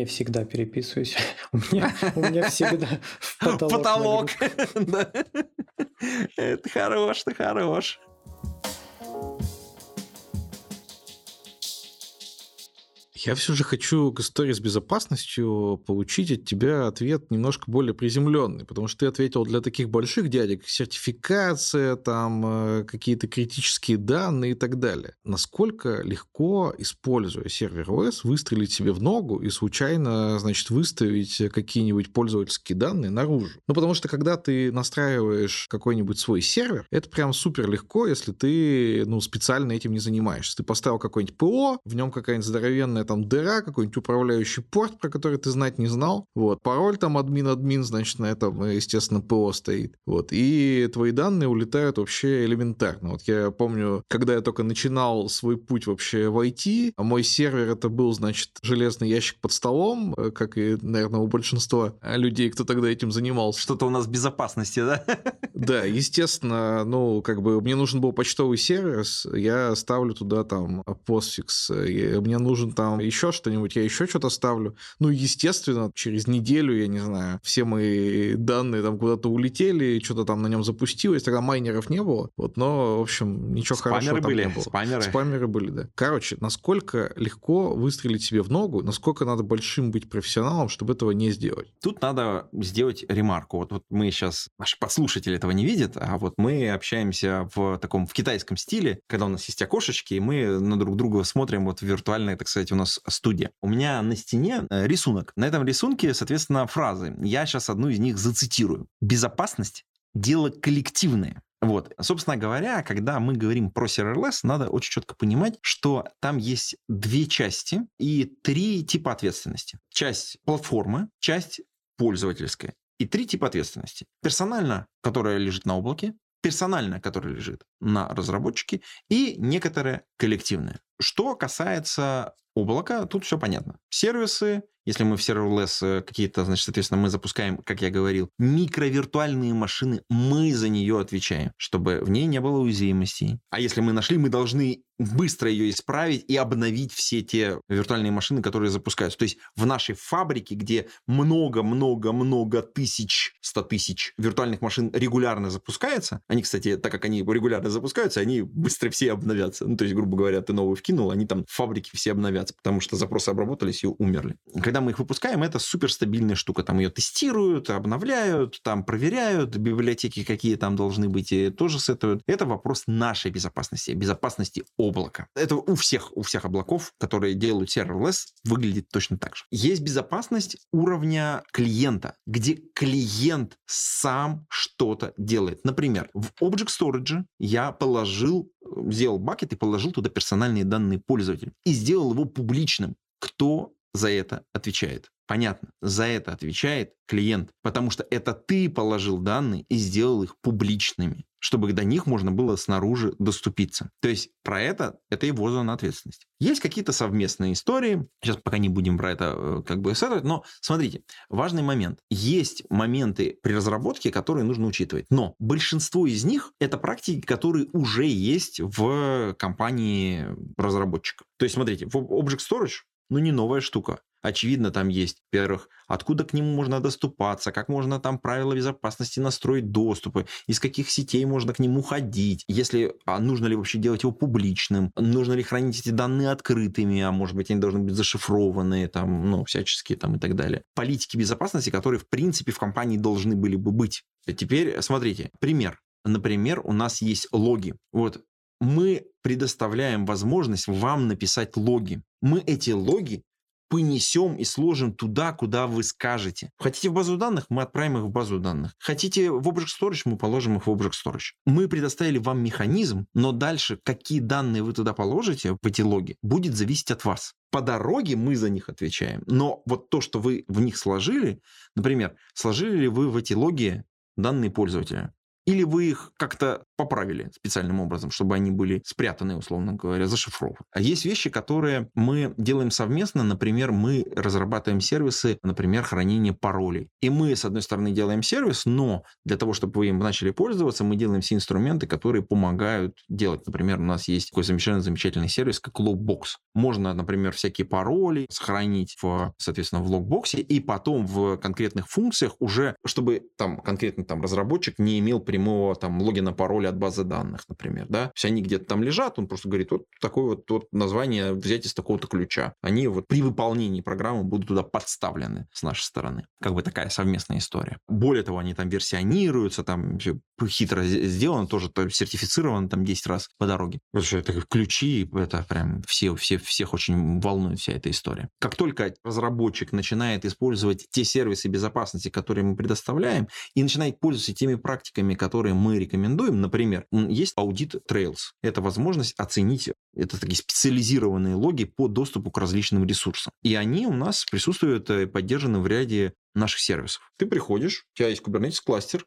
я всегда переписываюсь. У меня всегда потолок. Это хорош, это хорош. Я все же хочу к истории с безопасностью получить от тебя ответ немножко более приземленный, потому что ты ответил для таких больших дядек сертификация, там э, какие-то критические данные и так далее. Насколько легко, используя сервер OS, выстрелить себе в ногу и случайно, значит, выставить какие-нибудь пользовательские данные наружу? Ну, потому что когда ты настраиваешь какой-нибудь свой сервер, это прям супер легко, если ты, ну, специально этим не занимаешься. Ты поставил какой-нибудь ПО, в нем какая-нибудь здоровенная там дыра, какой-нибудь управляющий порт, про который ты знать не знал. Вот. Пароль там админ-админ, значит, на этом, естественно, ПО стоит. Вот. И твои данные улетают вообще элементарно. Вот я помню, когда я только начинал свой путь вообще в IT, а мой сервер это был, значит, железный ящик под столом, э, как и, наверное, у большинства людей, кто тогда этим занимался. Что-то у нас в безопасности, да? Да, естественно, ну, как бы мне нужен был почтовый сервис, я ставлю туда там постфикс, мне нужен там еще что-нибудь, я еще что-то ставлю. Ну, естественно, через неделю, я не знаю, все мои данные там куда-то улетели, что-то там на нем запустилось, тогда майнеров не было. Вот, но, в общем, ничего Спамеры хорошего там были, не было. Спамеры. Спамеры были, да. Короче, насколько легко выстрелить себе в ногу, насколько надо большим быть профессионалом, чтобы этого не сделать? Тут надо сделать ремарку. Вот, вот мы сейчас, наши подслушатели этого не видят, а вот мы общаемся в таком, в китайском стиле, когда у нас есть окошечки, и мы на друг друга смотрим вот виртуально, так сказать, у нас студия. У меня на стене э, рисунок. На этом рисунке, соответственно, фразы. Я сейчас одну из них зацитирую. Безопасность – дело коллективное. Вот. Собственно говоря, когда мы говорим про serverless, надо очень четко понимать, что там есть две части и три типа ответственности. Часть платформы, часть пользовательская. И три типа ответственности. Персонально, которая лежит на облаке, персональная, которая лежит на разработчике, и некоторая коллективная. Что касается облака, тут все понятно. Сервисы, если мы в serverless э, какие-то, значит, соответственно, мы запускаем, как я говорил, микровиртуальные машины, мы за нее отвечаем, чтобы в ней не было уязвимостей. А если мы нашли, мы должны быстро ее исправить и обновить все те виртуальные машины, которые запускаются. То есть в нашей фабрике, где много-много-много тысяч, 100 тысяч виртуальных машин регулярно запускается, они, кстати, так как они регулярно запускаются, они быстро все обновятся. Ну, то есть, грубо говоря, ты новую вкинул, они там в фабрике все обновятся, потому что запросы обработались и умерли. Когда мы их выпускаем, это суперстабильная штука. Там ее тестируют, обновляют, там проверяют, библиотеки какие там должны быть, и тоже сетуют. Это вопрос нашей безопасности, безопасности облака. Это у всех, у всех облаков, которые делают serverless, выглядит точно так же. Есть безопасность уровня клиента, где клиент сам что-то делает. Например, в Object Storage я положил, сделал бакет и положил туда персональные данные пользователя и сделал его публичным. Кто за это отвечает? Понятно, за это отвечает клиент, потому что это ты положил данные и сделал их публичными чтобы до них можно было снаружи доступиться. То есть про это, это его зона ответственности. Есть какие-то совместные истории, сейчас пока не будем про это э, как бы исследовать, но смотрите, важный момент. Есть моменты при разработке, которые нужно учитывать, но большинство из них это практики, которые уже есть в компании разработчика. То есть смотрите, в Object Storage ну, не новая штука. Очевидно, там есть, во-первых, откуда к нему можно доступаться, как можно там правила безопасности настроить доступы, из каких сетей можно к нему ходить, если а нужно ли вообще делать его публичным, нужно ли хранить эти данные открытыми, а может быть они должны быть зашифрованные, там, ну, всяческие там и так далее. Политики безопасности, которые, в принципе, в компании должны были бы быть. Теперь смотрите, пример. Например, у нас есть логи. Вот мы предоставляем возможность вам написать логи. Мы эти логи понесем и сложим туда, куда вы скажете. Хотите в базу данных, мы отправим их в базу данных. Хотите в Object Storage, мы положим их в Object Storage. Мы предоставили вам механизм, но дальше какие данные вы туда положите в эти логи, будет зависеть от вас. По дороге мы за них отвечаем. Но вот то, что вы в них сложили, например, сложили ли вы в эти логи данные пользователя? Или вы их как-то поправили специальным образом, чтобы они были спрятаны, условно говоря, зашифрованы. А есть вещи, которые мы делаем совместно. Например, мы разрабатываем сервисы, например, хранения паролей. И мы, с одной стороны, делаем сервис, но для того, чтобы вы им начали пользоваться, мы делаем все инструменты, которые помогают делать. Например, у нас есть такой замечательный, замечательный сервис, как Logbox. Можно, например, всякие пароли сохранить, в, соответственно, в логбоксе, и потом в конкретных функциях уже, чтобы там конкретно там разработчик не имел прямого там логина, пароля от базы данных, например, да. Есть они где-то там лежат, он просто говорит, вот такое вот, вот название взять из такого-то ключа. Они вот при выполнении программы будут туда подставлены с нашей стороны. Как бы такая совместная история. Более того, они там версионируются, там все хитро сделано, тоже там, сертифицировано там 10 раз по дороге. Потому что это ключи, это прям все, все, всех очень волнует вся эта история. Как только разработчик начинает использовать те сервисы безопасности, которые мы предоставляем, и начинает пользоваться теми практиками, которые мы рекомендуем, например, есть аудит Trails. Это возможность оценить, это такие специализированные логи по доступу к различным ресурсам. И они у нас присутствуют и поддержаны в ряде наших сервисов. Ты приходишь, у тебя есть Kubernetes кластер,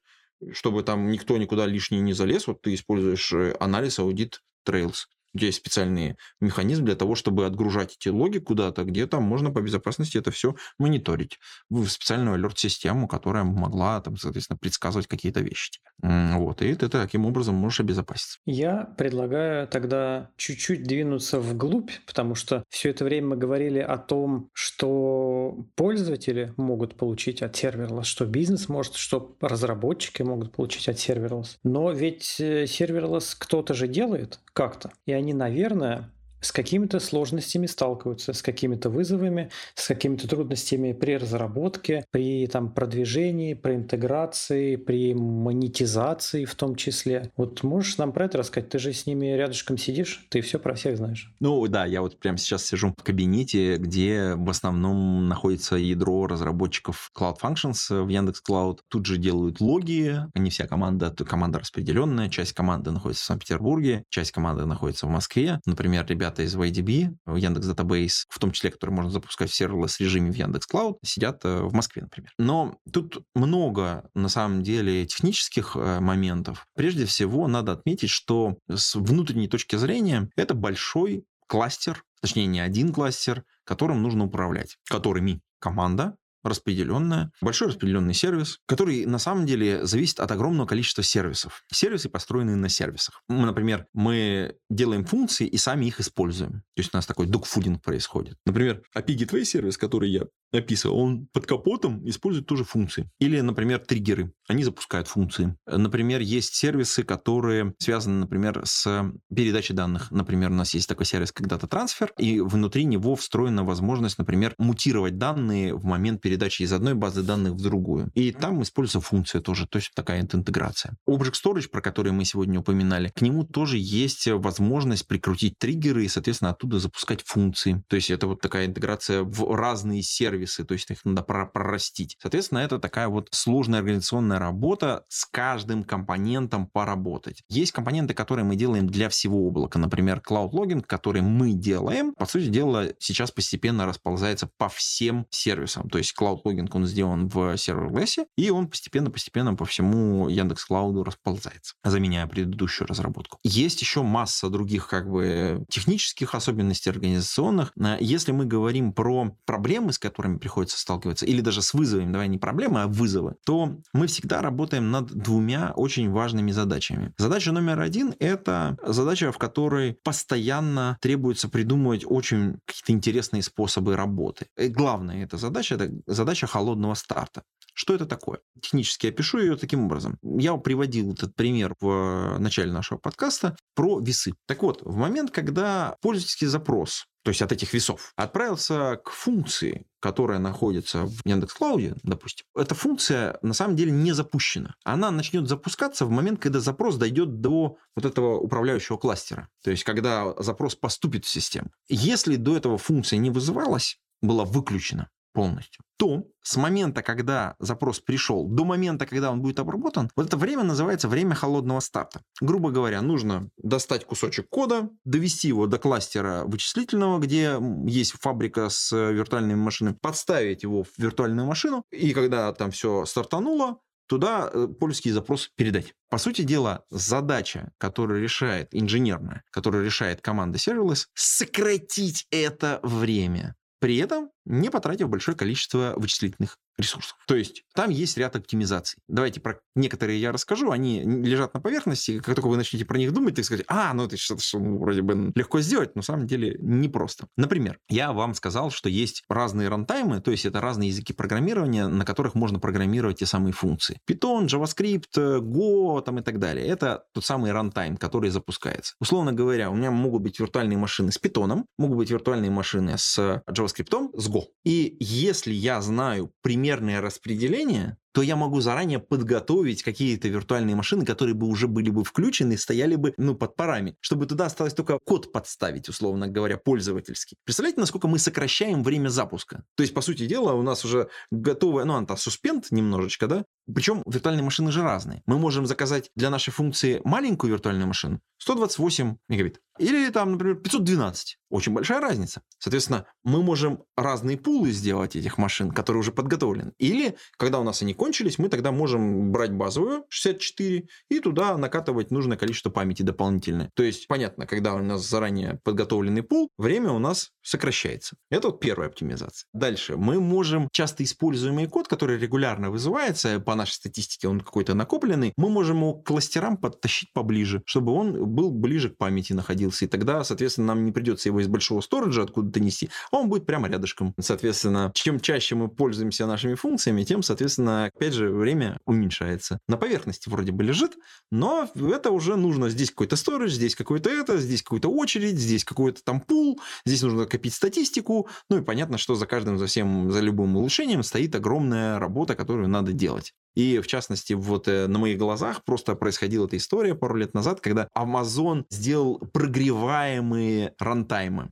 чтобы там никто никуда лишний не залез, вот ты используешь э, анализ аудит Trails есть специальный механизм для того, чтобы отгружать эти логи куда-то, где там можно по безопасности это все мониторить. В специальную алерт-систему, которая могла, там, соответственно, предсказывать какие-то вещи. Вот, и ты таким образом можешь обезопаситься. Я предлагаю тогда чуть-чуть двинуться вглубь, потому что все это время мы говорили о том, что пользователи могут получить от серверлess, что бизнес может, что разработчики могут получить от серверлess. Но ведь э, серверлess кто-то же делает как-то. И они, наверное, с какими-то сложностями сталкиваются, с какими-то вызовами, с какими-то трудностями при разработке, при там, продвижении, при интеграции, при монетизации в том числе. Вот можешь нам про это рассказать? Ты же с ними рядышком сидишь, ты все про всех знаешь. Ну да, я вот прямо сейчас сижу в кабинете, где в основном находится ядро разработчиков Cloud Functions в Яндекс Cloud. Тут же делают логи, не вся команда, команда распределенная, часть команды находится в Санкт-Петербурге, часть команды находится в Москве. Например, ребята ребята из YDB, Яндекс Database, в том числе, которые можно запускать в серверлесс режиме в Яндекс Клауд, сидят э, в Москве, например. Но тут много, на самом деле, технических э, моментов. Прежде всего, надо отметить, что с внутренней точки зрения это большой кластер, точнее, не один кластер, которым нужно управлять, которыми команда распределенная, большой распределенный сервис, который на самом деле зависит от огромного количества сервисов. Сервисы построены на сервисах. Мы, например, мы делаем функции и сами их используем. То есть у нас такой докфудинг происходит. Например, API Gateway сервис, который я описывал, он под капотом использует тоже функции. Или, например, триггеры. Они запускают функции. Например, есть сервисы, которые связаны, например, с передачей данных. Например, у нас есть такой сервис, Data Transfer, и внутри него встроена возможность, например, мутировать данные в момент передачи из одной базы данных в другую. И там используется функция тоже, то есть такая интеграция. Object Storage, про который мы сегодня упоминали, к нему тоже есть возможность прикрутить триггеры и, соответственно, оттуда запускать функции. То есть это вот такая интеграция в разные сервисы то есть их надо прорастить. Соответственно, это такая вот сложная организационная работа с каждым компонентом поработать. Есть компоненты, которые мы делаем для всего облака. Например, Cloud Logging, который мы делаем, по сути дела, сейчас постепенно расползается по всем сервисам. То есть Cloud Logging, он сделан в серверлессе, и он постепенно-постепенно по всему Яндекс Клауду расползается, заменяя предыдущую разработку. Есть еще масса других как бы технических особенностей организационных. Если мы говорим про проблемы, с которыми приходится сталкиваться, или даже с вызовами, давай не проблемы, а вызовы, то мы всегда работаем над двумя очень важными задачами. Задача номер один – это задача, в которой постоянно требуется придумывать очень какие-то интересные способы работы. И главная эта задача – это задача холодного старта. Что это такое? Технически опишу ее таким образом. Я приводил этот пример в начале нашего подкаста про весы. Так вот, в момент, когда пользовательский запрос то есть от этих весов, отправился к функции, которая находится в Яндекс.Клауде, допустим, эта функция на самом деле не запущена. Она начнет запускаться в момент, когда запрос дойдет до вот этого управляющего кластера. То есть, когда запрос поступит в систему. Если до этого функция не вызывалась, была выключена полностью, то с момента, когда запрос пришел, до момента, когда он будет обработан, вот это время называется время холодного старта. Грубо говоря, нужно достать кусочек кода, довести его до кластера вычислительного, где есть фабрика с виртуальными машинами, подставить его в виртуальную машину, и когда там все стартануло, туда э, польский запрос передать. По сути дела, задача, которую решает инженерная, которую решает команда Serverless, сократить это время. При этом не потратив большое количество вычислительных ресурсов. То есть там есть ряд оптимизаций. Давайте про некоторые я расскажу. Они лежат на поверхности. Как только вы начнете про них думать, ты скажете, а, ну это что-то что, ну, вроде бы легко сделать, но на самом деле непросто. Например, я вам сказал, что есть разные рантаймы, то есть это разные языки программирования, на которых можно программировать те самые функции. Python, JavaScript, Go там и так далее. Это тот самый рантайм, который запускается. Условно говоря, у меня могут быть виртуальные машины с Python, могут быть виртуальные машины с JavaScript, с Go. И если я знаю примерное распределение, то я могу заранее подготовить какие-то виртуальные машины, которые бы уже были бы включены стояли бы ну, под парами, чтобы туда осталось только код подставить, условно говоря, пользовательский. Представляете, насколько мы сокращаем время запуска? То есть, по сути дела, у нас уже готовая, ну, она суспенд немножечко, да? Причем виртуальные машины же разные. Мы можем заказать для нашей функции маленькую виртуальную машину 128 мегабит. Или там, например, 512. Очень большая разница. Соответственно, мы можем разные пулы сделать этих машин, которые уже подготовлены. Или, когда у нас они кончились, мы тогда можем брать базовую 64 и туда накатывать нужное количество памяти дополнительное. То есть, понятно, когда у нас заранее подготовленный пул, время у нас сокращается. Это вот первая оптимизация. Дальше. Мы можем часто используемый код, который регулярно вызывается, по нашей статистике он какой-то накопленный, мы можем его к кластерам подтащить поближе, чтобы он был ближе к памяти находился. И тогда, соответственно, нам не придется его из большого сториджа откуда-то нести, а он будет прямо рядышком. Соответственно, чем чаще мы пользуемся нашими функциями, тем, соответственно, опять же, время уменьшается. На поверхности вроде бы лежит, но это уже нужно. Здесь какой-то сторож, здесь какой-то это, здесь какую-то очередь, здесь какой-то там пул, здесь нужно копить статистику. Ну и понятно, что за каждым, за всем, за любым улучшением стоит огромная работа, которую надо делать. И, в частности, вот э, на моих глазах просто происходила эта история пару лет назад, когда Amazon сделал прогреваемые рантаймы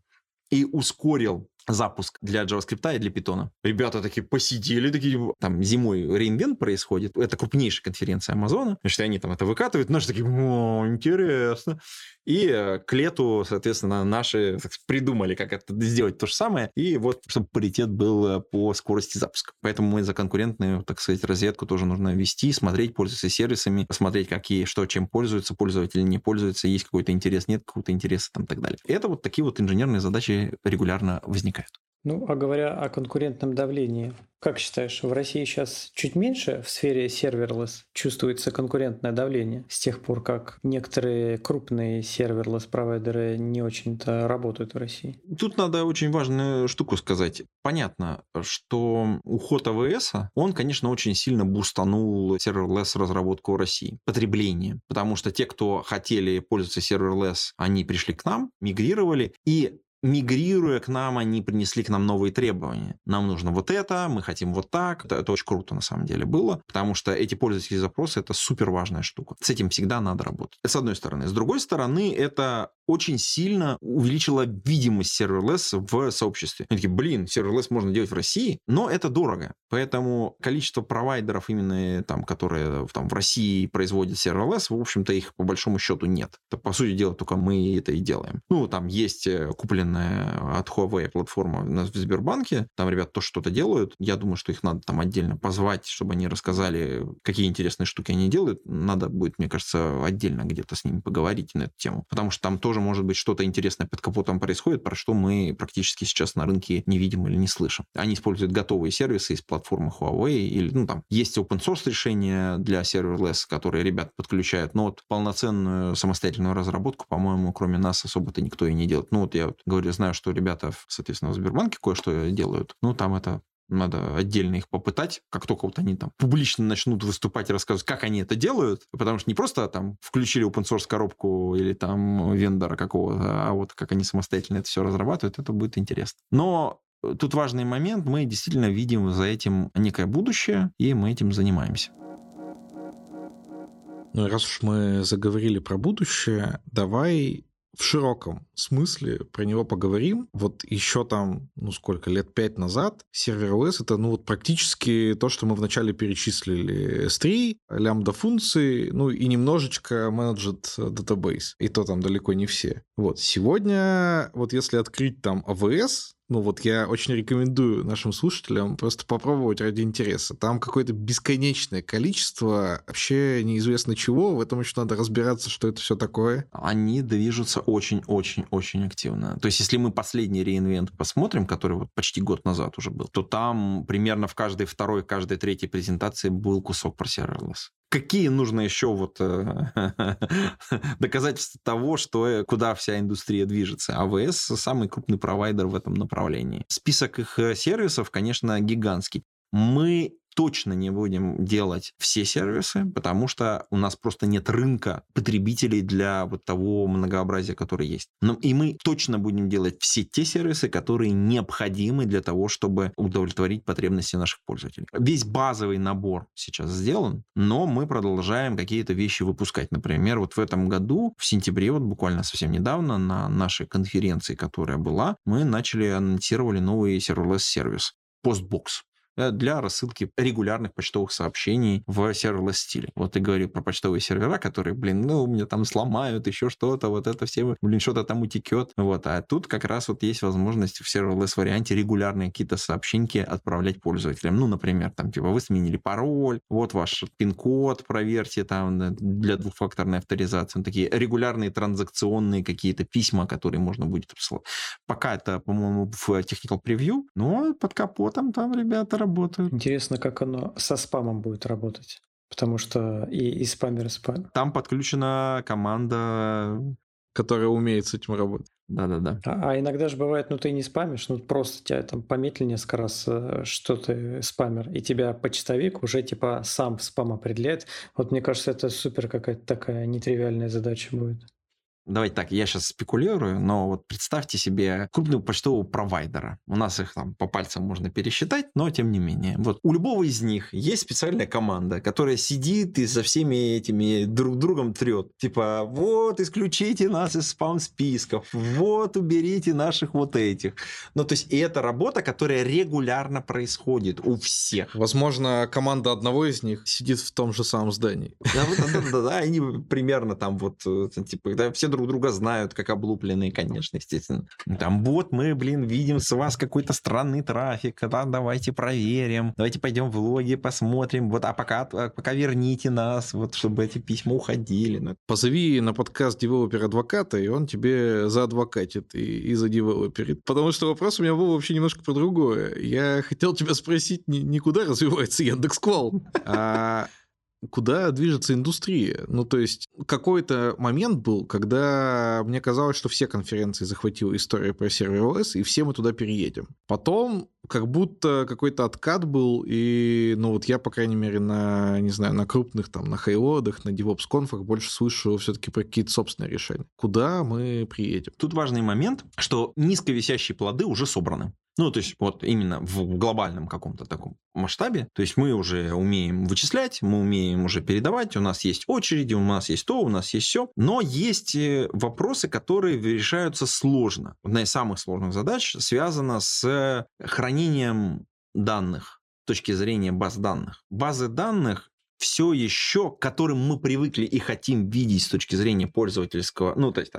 и ускорил запуск для JavaScript и для Python. Ребята такие посидели, такие, там зимой реинвент происходит, это крупнейшая конференция Амазона, значит, они там это выкатывают, наши такие, о, интересно. И э, к лету, соответственно, наши придумали, как это сделать то же самое, и вот, чтобы паритет был э, по скорости запуска. Поэтому мы за конкурентную, так сказать, разведку тоже нужно вести, смотреть, пользоваться сервисами, посмотреть, какие, что, чем пользуются, пользователи не пользуются, есть какой-то интерес, нет какого-то интереса там и так далее. Это вот такие вот инженерные задачи регулярно возникают. Ну, а говоря о конкурентном давлении, как считаешь, в России сейчас чуть меньше в сфере серверлесс чувствуется конкурентное давление с тех пор, как некоторые крупные серверлесс-провайдеры не очень-то работают в России? Тут надо очень важную штуку сказать. Понятно, что уход AWS, он, конечно, очень сильно бустанул serverless разработку в России, потребление. Потому что те, кто хотели пользоваться serverless, они пришли к нам, мигрировали, и мигрируя к нам, они принесли к нам новые требования. Нам нужно вот это, мы хотим вот так. Это, это очень круто на самом деле было, потому что эти пользовательские запросы – это супер важная штука. С этим всегда надо работать. Это с одной стороны. С другой стороны, это очень сильно увеличило видимость serverless в сообществе. Они такие, блин, serverless можно делать в России, но это дорого. Поэтому количество провайдеров именно там, которые там, в России производят serverless, в общем-то, их по большому счету нет. Это, по сути дела, только мы это и делаем. Ну, там есть э, купленная от Huawei платформа у нас в Сбербанке, там ребята то что-то делают. Я думаю, что их надо там отдельно позвать, чтобы они рассказали, какие интересные штуки они делают. Надо будет, мне кажется, отдельно где-то с ними поговорить на эту тему. Потому что там тоже тоже может быть что-то интересное под капотом происходит, про что мы практически сейчас на рынке не видим или не слышим. Они используют готовые сервисы из платформы Huawei, или, ну, там, есть open source решения для serverless, которые ребят подключают, но вот полноценную самостоятельную разработку, по-моему, кроме нас особо-то никто и не делает. Ну, вот я вот говорю, знаю, что ребята, соответственно, в Сбербанке кое-что делают, ну, там это надо отдельно их попытать, как только вот они там публично начнут выступать и рассказывать, как они это делают, потому что не просто там включили open source коробку или там вендора какого-то, а вот как они самостоятельно это все разрабатывают, это будет интересно. Но тут важный момент, мы действительно видим за этим некое будущее, и мы этим занимаемся. Ну, раз уж мы заговорили про будущее, давай в широком смысле про него поговорим. Вот еще там, ну сколько, лет пять назад сервер-OS это ну вот практически то, что мы вначале перечислили. S3, лямбда-функции, ну и немножечко managed database. И то там далеко не все. Вот, сегодня, вот если открыть там AWS, ну вот я очень рекомендую нашим слушателям просто попробовать ради интереса. Там какое-то бесконечное количество вообще неизвестно чего, в этом еще надо разбираться, что это все такое. Они движутся очень-очень-очень активно. То есть если мы последний реинвент посмотрим, который вот почти год назад уже был, то там примерно в каждой второй, каждой третьей презентации был кусок про serverless какие нужно еще вот э, доказательства того, что э, куда вся индустрия движется. АВС самый крупный провайдер в этом направлении. Список их э, сервисов, конечно, гигантский. Мы точно не будем делать все сервисы, потому что у нас просто нет рынка потребителей для вот того многообразия, которое есть. Но и мы точно будем делать все те сервисы, которые необходимы для того, чтобы удовлетворить потребности наших пользователей. Весь базовый набор сейчас сделан, но мы продолжаем какие-то вещи выпускать. Например, вот в этом году, в сентябре, вот буквально совсем недавно, на нашей конференции, которая была, мы начали анонсировали новый serverless-сервис. Postbox. Э, для рассылки регулярных почтовых сообщений в serverless стиле. Вот ты говорил про почтовые сервера, которые, блин, ну, мне там сломают, еще что-то, вот это все, блин, что-то там утекет. Вот, а тут как раз вот есть возможность в serverless варианте регулярные какие-то сообщеньки отправлять пользователям. Ну, например, там, типа, вы сменили пароль, вот ваш пин-код, проверьте там для двухфакторной авторизации. Такие регулярные транзакционные какие-то письма, которые можно будет присылать. Пока это, по-моему, в technical preview, но под капотом там ребята работают. Интересно, как оно со спамом будет работать. Потому что и, и спамер, и спам. Там подключена команда, которая умеет с этим работать. Да-да-да. А, а иногда же бывает, ну ты не спамишь, ну просто тебя там пометили несколько раз, э, что ты спамер, и тебя почтовик уже типа сам спам определяет. Вот мне кажется, это супер какая-то такая нетривиальная задача будет. Давайте так, я сейчас спекулирую, но вот представьте себе крупного почтового провайдера. У нас их там по пальцам можно пересчитать, но тем не менее. Вот у любого из них есть специальная команда, которая сидит и за всеми этими друг другом трет. Типа, вот, исключите нас из спам-списков, вот, уберите наших вот этих. Ну, то есть, и это работа, которая регулярно происходит у всех. Возможно, команда одного из них сидит в том же самом здании. Да, да, да, да, они примерно там вот, э, типа, да, все друг друга знают, как облупленные, конечно, естественно. Там, вот мы, блин, видим с вас какой-то странный трафик, да, давайте проверим, давайте пойдем в логи, посмотрим, вот, а пока, а пока верните нас, вот, чтобы эти письма уходили. Ну. Позови на подкаст developer advocate а, и он тебе заадвокатит и, и задевелоперит. Потому что вопрос у меня был вообще немножко про другое. Я хотел тебя спросить, не, не куда развивается Яндекс.Квал, а куда движется индустрия. Ну, то есть какой-то момент был, когда мне казалось, что все конференции захватила история про сервер и все мы туда переедем. Потом как будто какой-то откат был, и, ну, вот я, по крайней мере, на, не знаю, на крупных, там, на хайлодах, на DevOps-конфах больше слышу все-таки про какие-то собственные решения. Куда мы приедем? Тут важный момент, что низковисящие плоды уже собраны. Ну, то есть вот именно в глобальном каком-то таком масштабе. То есть мы уже умеем вычислять, мы умеем уже передавать, у нас есть очереди, у нас есть то, у нас есть все. Но есть э, вопросы, которые решаются сложно. Одна из самых сложных задач связана с хранением данных с точки зрения баз данных. Базы данных все еще, к которым мы привыкли и хотим видеть с точки зрения пользовательского, ну, то есть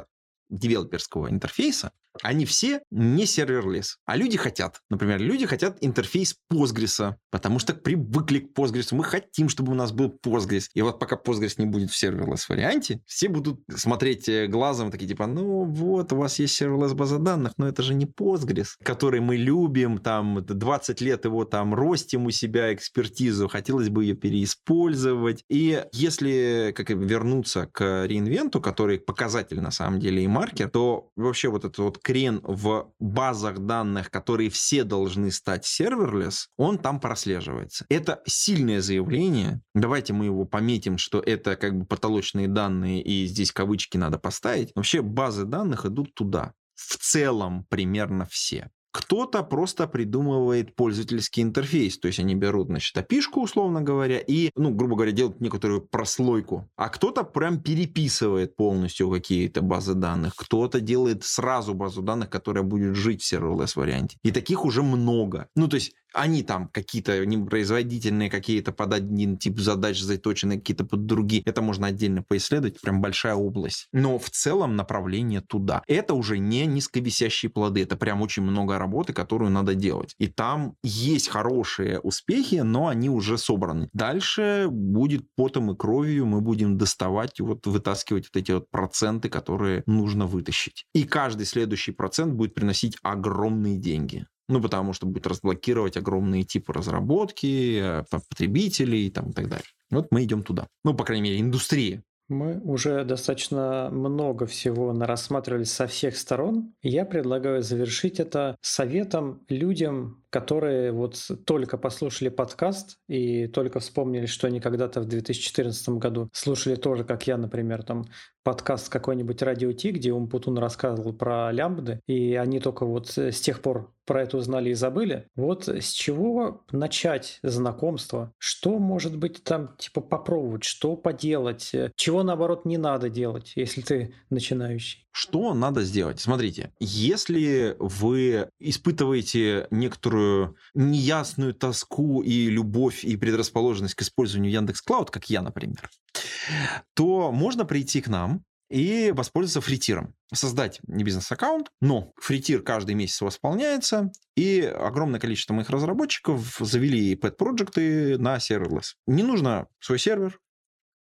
девелоперского интерфейса, они все не serverless. А люди хотят. Например, люди хотят интерфейс Postgres, потому что привыкли к Postgres. Мы хотим, чтобы у нас был Postgres. И вот пока Postgres не будет в serverless варианте, все будут смотреть э, глазом, такие типа, ну вот, у вас есть serverless база данных, но это же не Postgres, который мы любим, там 20 лет его там ростим у себя экспертизу, хотелось бы ее переиспользовать. И если как вернуться к re:Invent у, который показатель на самом деле и маркер, то вообще вот этот вот крен в базах данных, которые все должны стать serverless, он там прослеживается. Это сильное заявление. Давайте мы его пометим, что это как бы потолочные данные, и здесь кавычки надо поставить. Вообще базы данных идут туда. В целом примерно все Кто-то просто придумывает пользовательский интерфейс, то есть они берут, значит, api условно говоря, и, ну, грубо говоря, делают некоторую прослойку. А кто-то прям переписывает полностью какие-то базы данных, кто-то делает сразу базу данных, которая будет жить в serverless варианте. И таких уже много. Ну, то есть они там какие-то непроизводительные, какие-то под один тип задач заточенные, какие-то под другие. Это можно отдельно поисследовать, прям большая область. Но в целом направление туда. Это уже не низковисящие плоды, это прям очень много работы, которую надо делать. И там есть хорошие успехи, но они уже собраны. Дальше будет потом и кровью мы будем доставать вот вытаскивать вот эти вот проценты, которые нужно вытащить. И каждый следующий процент будет приносить огромные деньги. Ну, потому что будет разблокировать огромные типы разработки, э, потребителей там, и так далее. Вот мы идем туда. Ну, по крайней мере, индустрия. Мы уже достаточно много всего рассматривали со всех сторон. Я предлагаю завершить это советом людям, которые вот только послушали подкаст и только вспомнили, что они когда-то в 2014 году слушали тоже, как я, например, там подкаст какой-нибудь Радио Ти, где Умпутун рассказывал про лямбды, и они только вот с тех пор про это узнали и забыли. Вот с чего начать знакомство? Что, может быть, там типа попробовать, что поделать, чего, наоборот, не надо делать, если ты начинающий? Что надо сделать? Смотрите, если вы испытываете некоторую неясную тоску и любовь и предрасположенность к использованию Яндекс Клауд, как я, например, то можно прийти к нам и воспользоваться фритиром. Создать не бизнес-аккаунт, но фритир каждый месяц восполняется, и огромное количество моих разработчиков завели pet-проекты на серверлess. Не нужно свой сервер,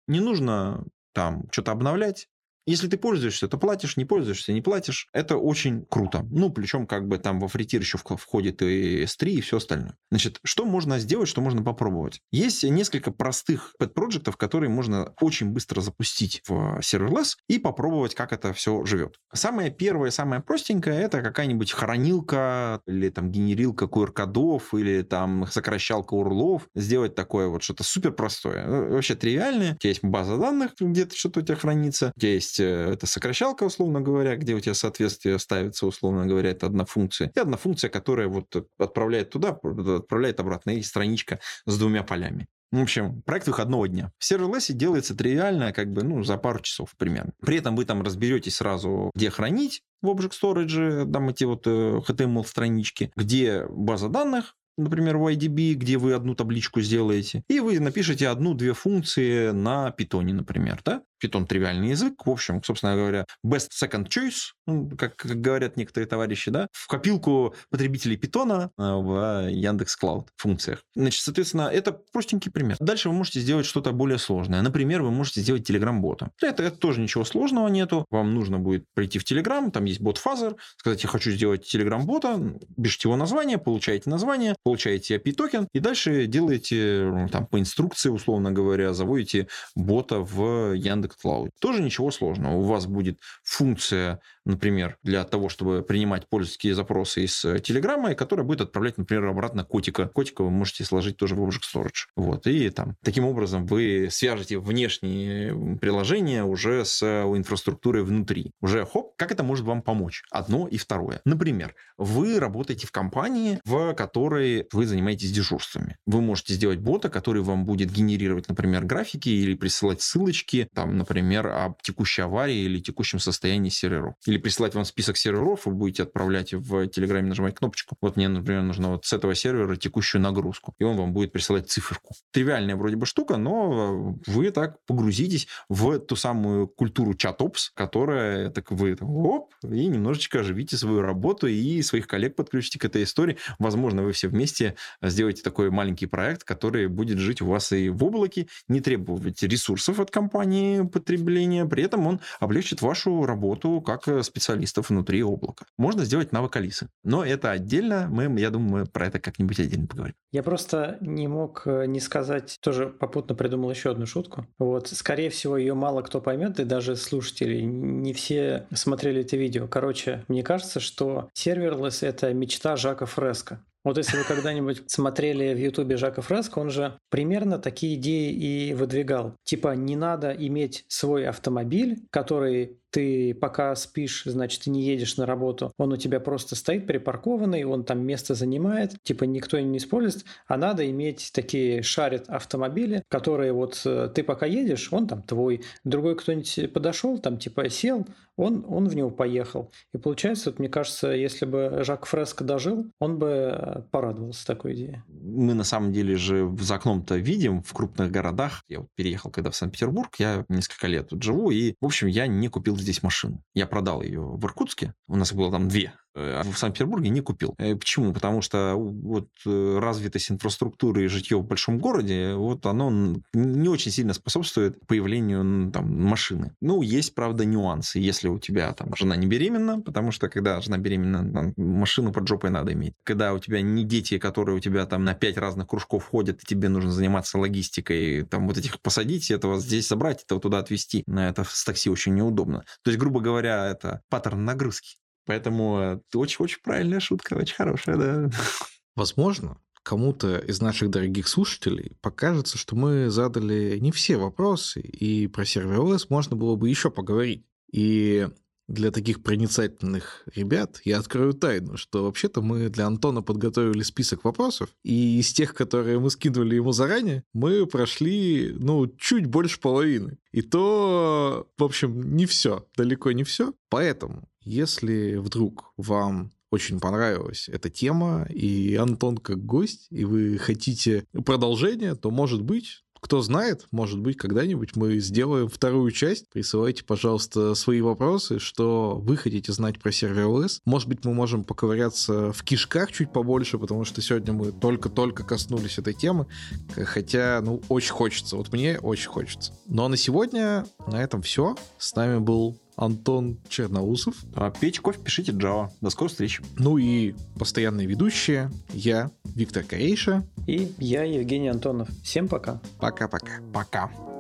не нужно там что-то обновлять, если ты пользуешься, то платишь, не пользуешься, не платишь. Это очень круто. Ну, причем как бы там во фритир еще входит и S3 и все остальное. Значит, что можно сделать, что можно попробовать? Есть несколько простых pet-проектов, которые можно очень быстро запустить в serverless и попробовать, как это все живет. Самое первое, самое простенькое, это какая-нибудь хранилка или там генерилка QR-кодов или там сокращалка урлов. Сделать такое вот что-то супер простое. Ну, вообще тривиальное. У тебя есть база данных, где-то что-то у тебя хранится. У тебя есть есть э, это сокращалка, условно говоря, где у тебя соответствие ставится, условно говоря, это одна функция. И одна функция, которая вот отправляет туда, отправляет обратно. И страничка с двумя полями. В общем, проект выходного дня. В серверлессе делается тривиально, как бы, ну, за пару часов примерно. При этом вы там разберетесь сразу, где хранить в Object Storage, там эти вот HTML-странички, э, где база данных, например, в IDB, где вы одну табличку сделаете, и вы напишите одну-две функции на питоне, например, да? Python тривиальный язык. В общем, собственно говоря, best second choice, ну, как, как говорят некоторые товарищи, да, в копилку потребителей Python а, в Яндекс Cloud функциях. Значит, соответственно, это простенький пример. Дальше вы можете сделать что-то более сложное. Например, вы можете сделать Telegram-бота. Это, это тоже ничего сложного нету. Вам нужно будет прийти в Telegram, там есть бот Fuzzer, сказать, я хочу сделать Telegram-бота, пишите его название, получаете название, получаете API-токен, и дальше делаете там по инструкции, условно говоря, заводите бота в Яндекс Cloud. Тоже ничего сложного. У вас будет функция например, для того, чтобы принимать пользовательские запросы из э, Телеграма, которая будет отправлять, например, обратно котика. Котика вы можете сложить тоже в Object Storage. Вот. И там таким образом вы свяжете внешние приложения уже с э, инфраструктурой внутри. Уже хоп, как это может вам помочь? Одно и второе. Например, вы работаете в компании, в которой вы занимаетесь дежурствами. Вы можете сделать бота, который вам будет генерировать, например, графики или присылать ссылочки, там, например, об текущей аварии или текущем состоянии серверов или присылать вам список серверов, вы будете отправлять в Телеграме, нажимать кнопочку. Вот мне, например, нужно вот с этого сервера текущую нагрузку. И он вам будет присылать циферку. Тривиальная вроде бы штука, но вы так погрузитесь в ту самую культуру чат-опс, которая так вы оп, и немножечко оживите свою работу и своих коллег подключите к этой истории. Возможно, вы все вместе сделаете такой маленький проект, который будет жить у вас и в облаке, не требовать ресурсов от компании потребления, при этом он облегчит вашу работу как специалистов внутри облака. Можно сделать навык Алисы, но это отдельно, мы, я думаю, мы про это как-нибудь отдельно поговорим. Я просто не мог э, не сказать, тоже попутно придумал еще одну шутку. Вот, скорее всего, ее мало кто поймет, и даже слушатели не все смотрели это видео. Короче, мне кажется, что серверлесс — это мечта Жака Фреско. Вот если вы когда-нибудь смотрели в Ютубе Жака Фреско, он же примерно такие идеи и выдвигал. Типа не надо иметь свой автомобиль, который ты пока спишь, значит, ты не едешь на работу, он у тебя просто стоит припаркованный, он там место занимает, типа никто не использует, а надо иметь такие шарит автомобили, которые вот э, ты пока едешь, он там твой, другой кто-нибудь подошел, там типа сел, он, он в него поехал. И получается, вот, мне кажется, если бы Жак Фреско дожил, он бы э, порадовался такой идее. Мы на самом деле же за окном-то видим в крупных городах. Я вот переехал когда в Санкт-Петербург, я несколько лет тут живу, и, в общем, я не купил здесь машину. Я продал ее в Иркутске, у нас было там две в Санкт-Петербурге не купил. Э, почему? Потому что вот э, развитость инфраструктуры и житье в большом городе, вот оно не очень сильно способствует появлению там, машины. Ну, есть, правда, нюансы. Если у тебя там жена не беременна, потому что когда жена беременна, там, машину под жопой надо иметь. Когда у тебя не дети, которые у тебя там на пять разных кружков ходят, и тебе нужно заниматься логистикой, там вот этих посадить, этого здесь собрать, этого туда отвезти. На это с такси очень неудобно. То есть, грубо говоря, это паттерн нагрузки. Поэтому очень-очень э, правильная шутка, очень хорошая, да. Возможно, кому-то из наших дорогих слушателей покажется, что мы задали не все вопросы, и про сервер можно было бы еще поговорить. И для таких проницательных ребят я открою тайну, что вообще-то мы для Антона подготовили список вопросов, и из тех, которые мы скинули ему заранее, мы прошли, ну, чуть больше половины. И то, в общем, не все, далеко не все. Поэтому если вдруг вам очень понравилась эта тема, и Антон как гость, и вы хотите продолжение, то, может быть, кто знает, может быть, когда-нибудь мы сделаем вторую часть. Присылайте, пожалуйста, свои вопросы, что вы хотите знать про сервер OS. Может быть, мы можем поковыряться в кишках чуть побольше, потому что сегодня мы только-только коснулись этой темы. Хотя, ну, очень хочется. Вот мне очень хочется. Ну а на сегодня на этом все. С нами был Антон Черноусов. А, пейте кофе, пишите Java. До скорой встречи. Ну и постоянные ведущие. Я, Виктор Корейша. И я, Евгений Антонов. Всем пока. Пока-пока. Пока. -пока. пока.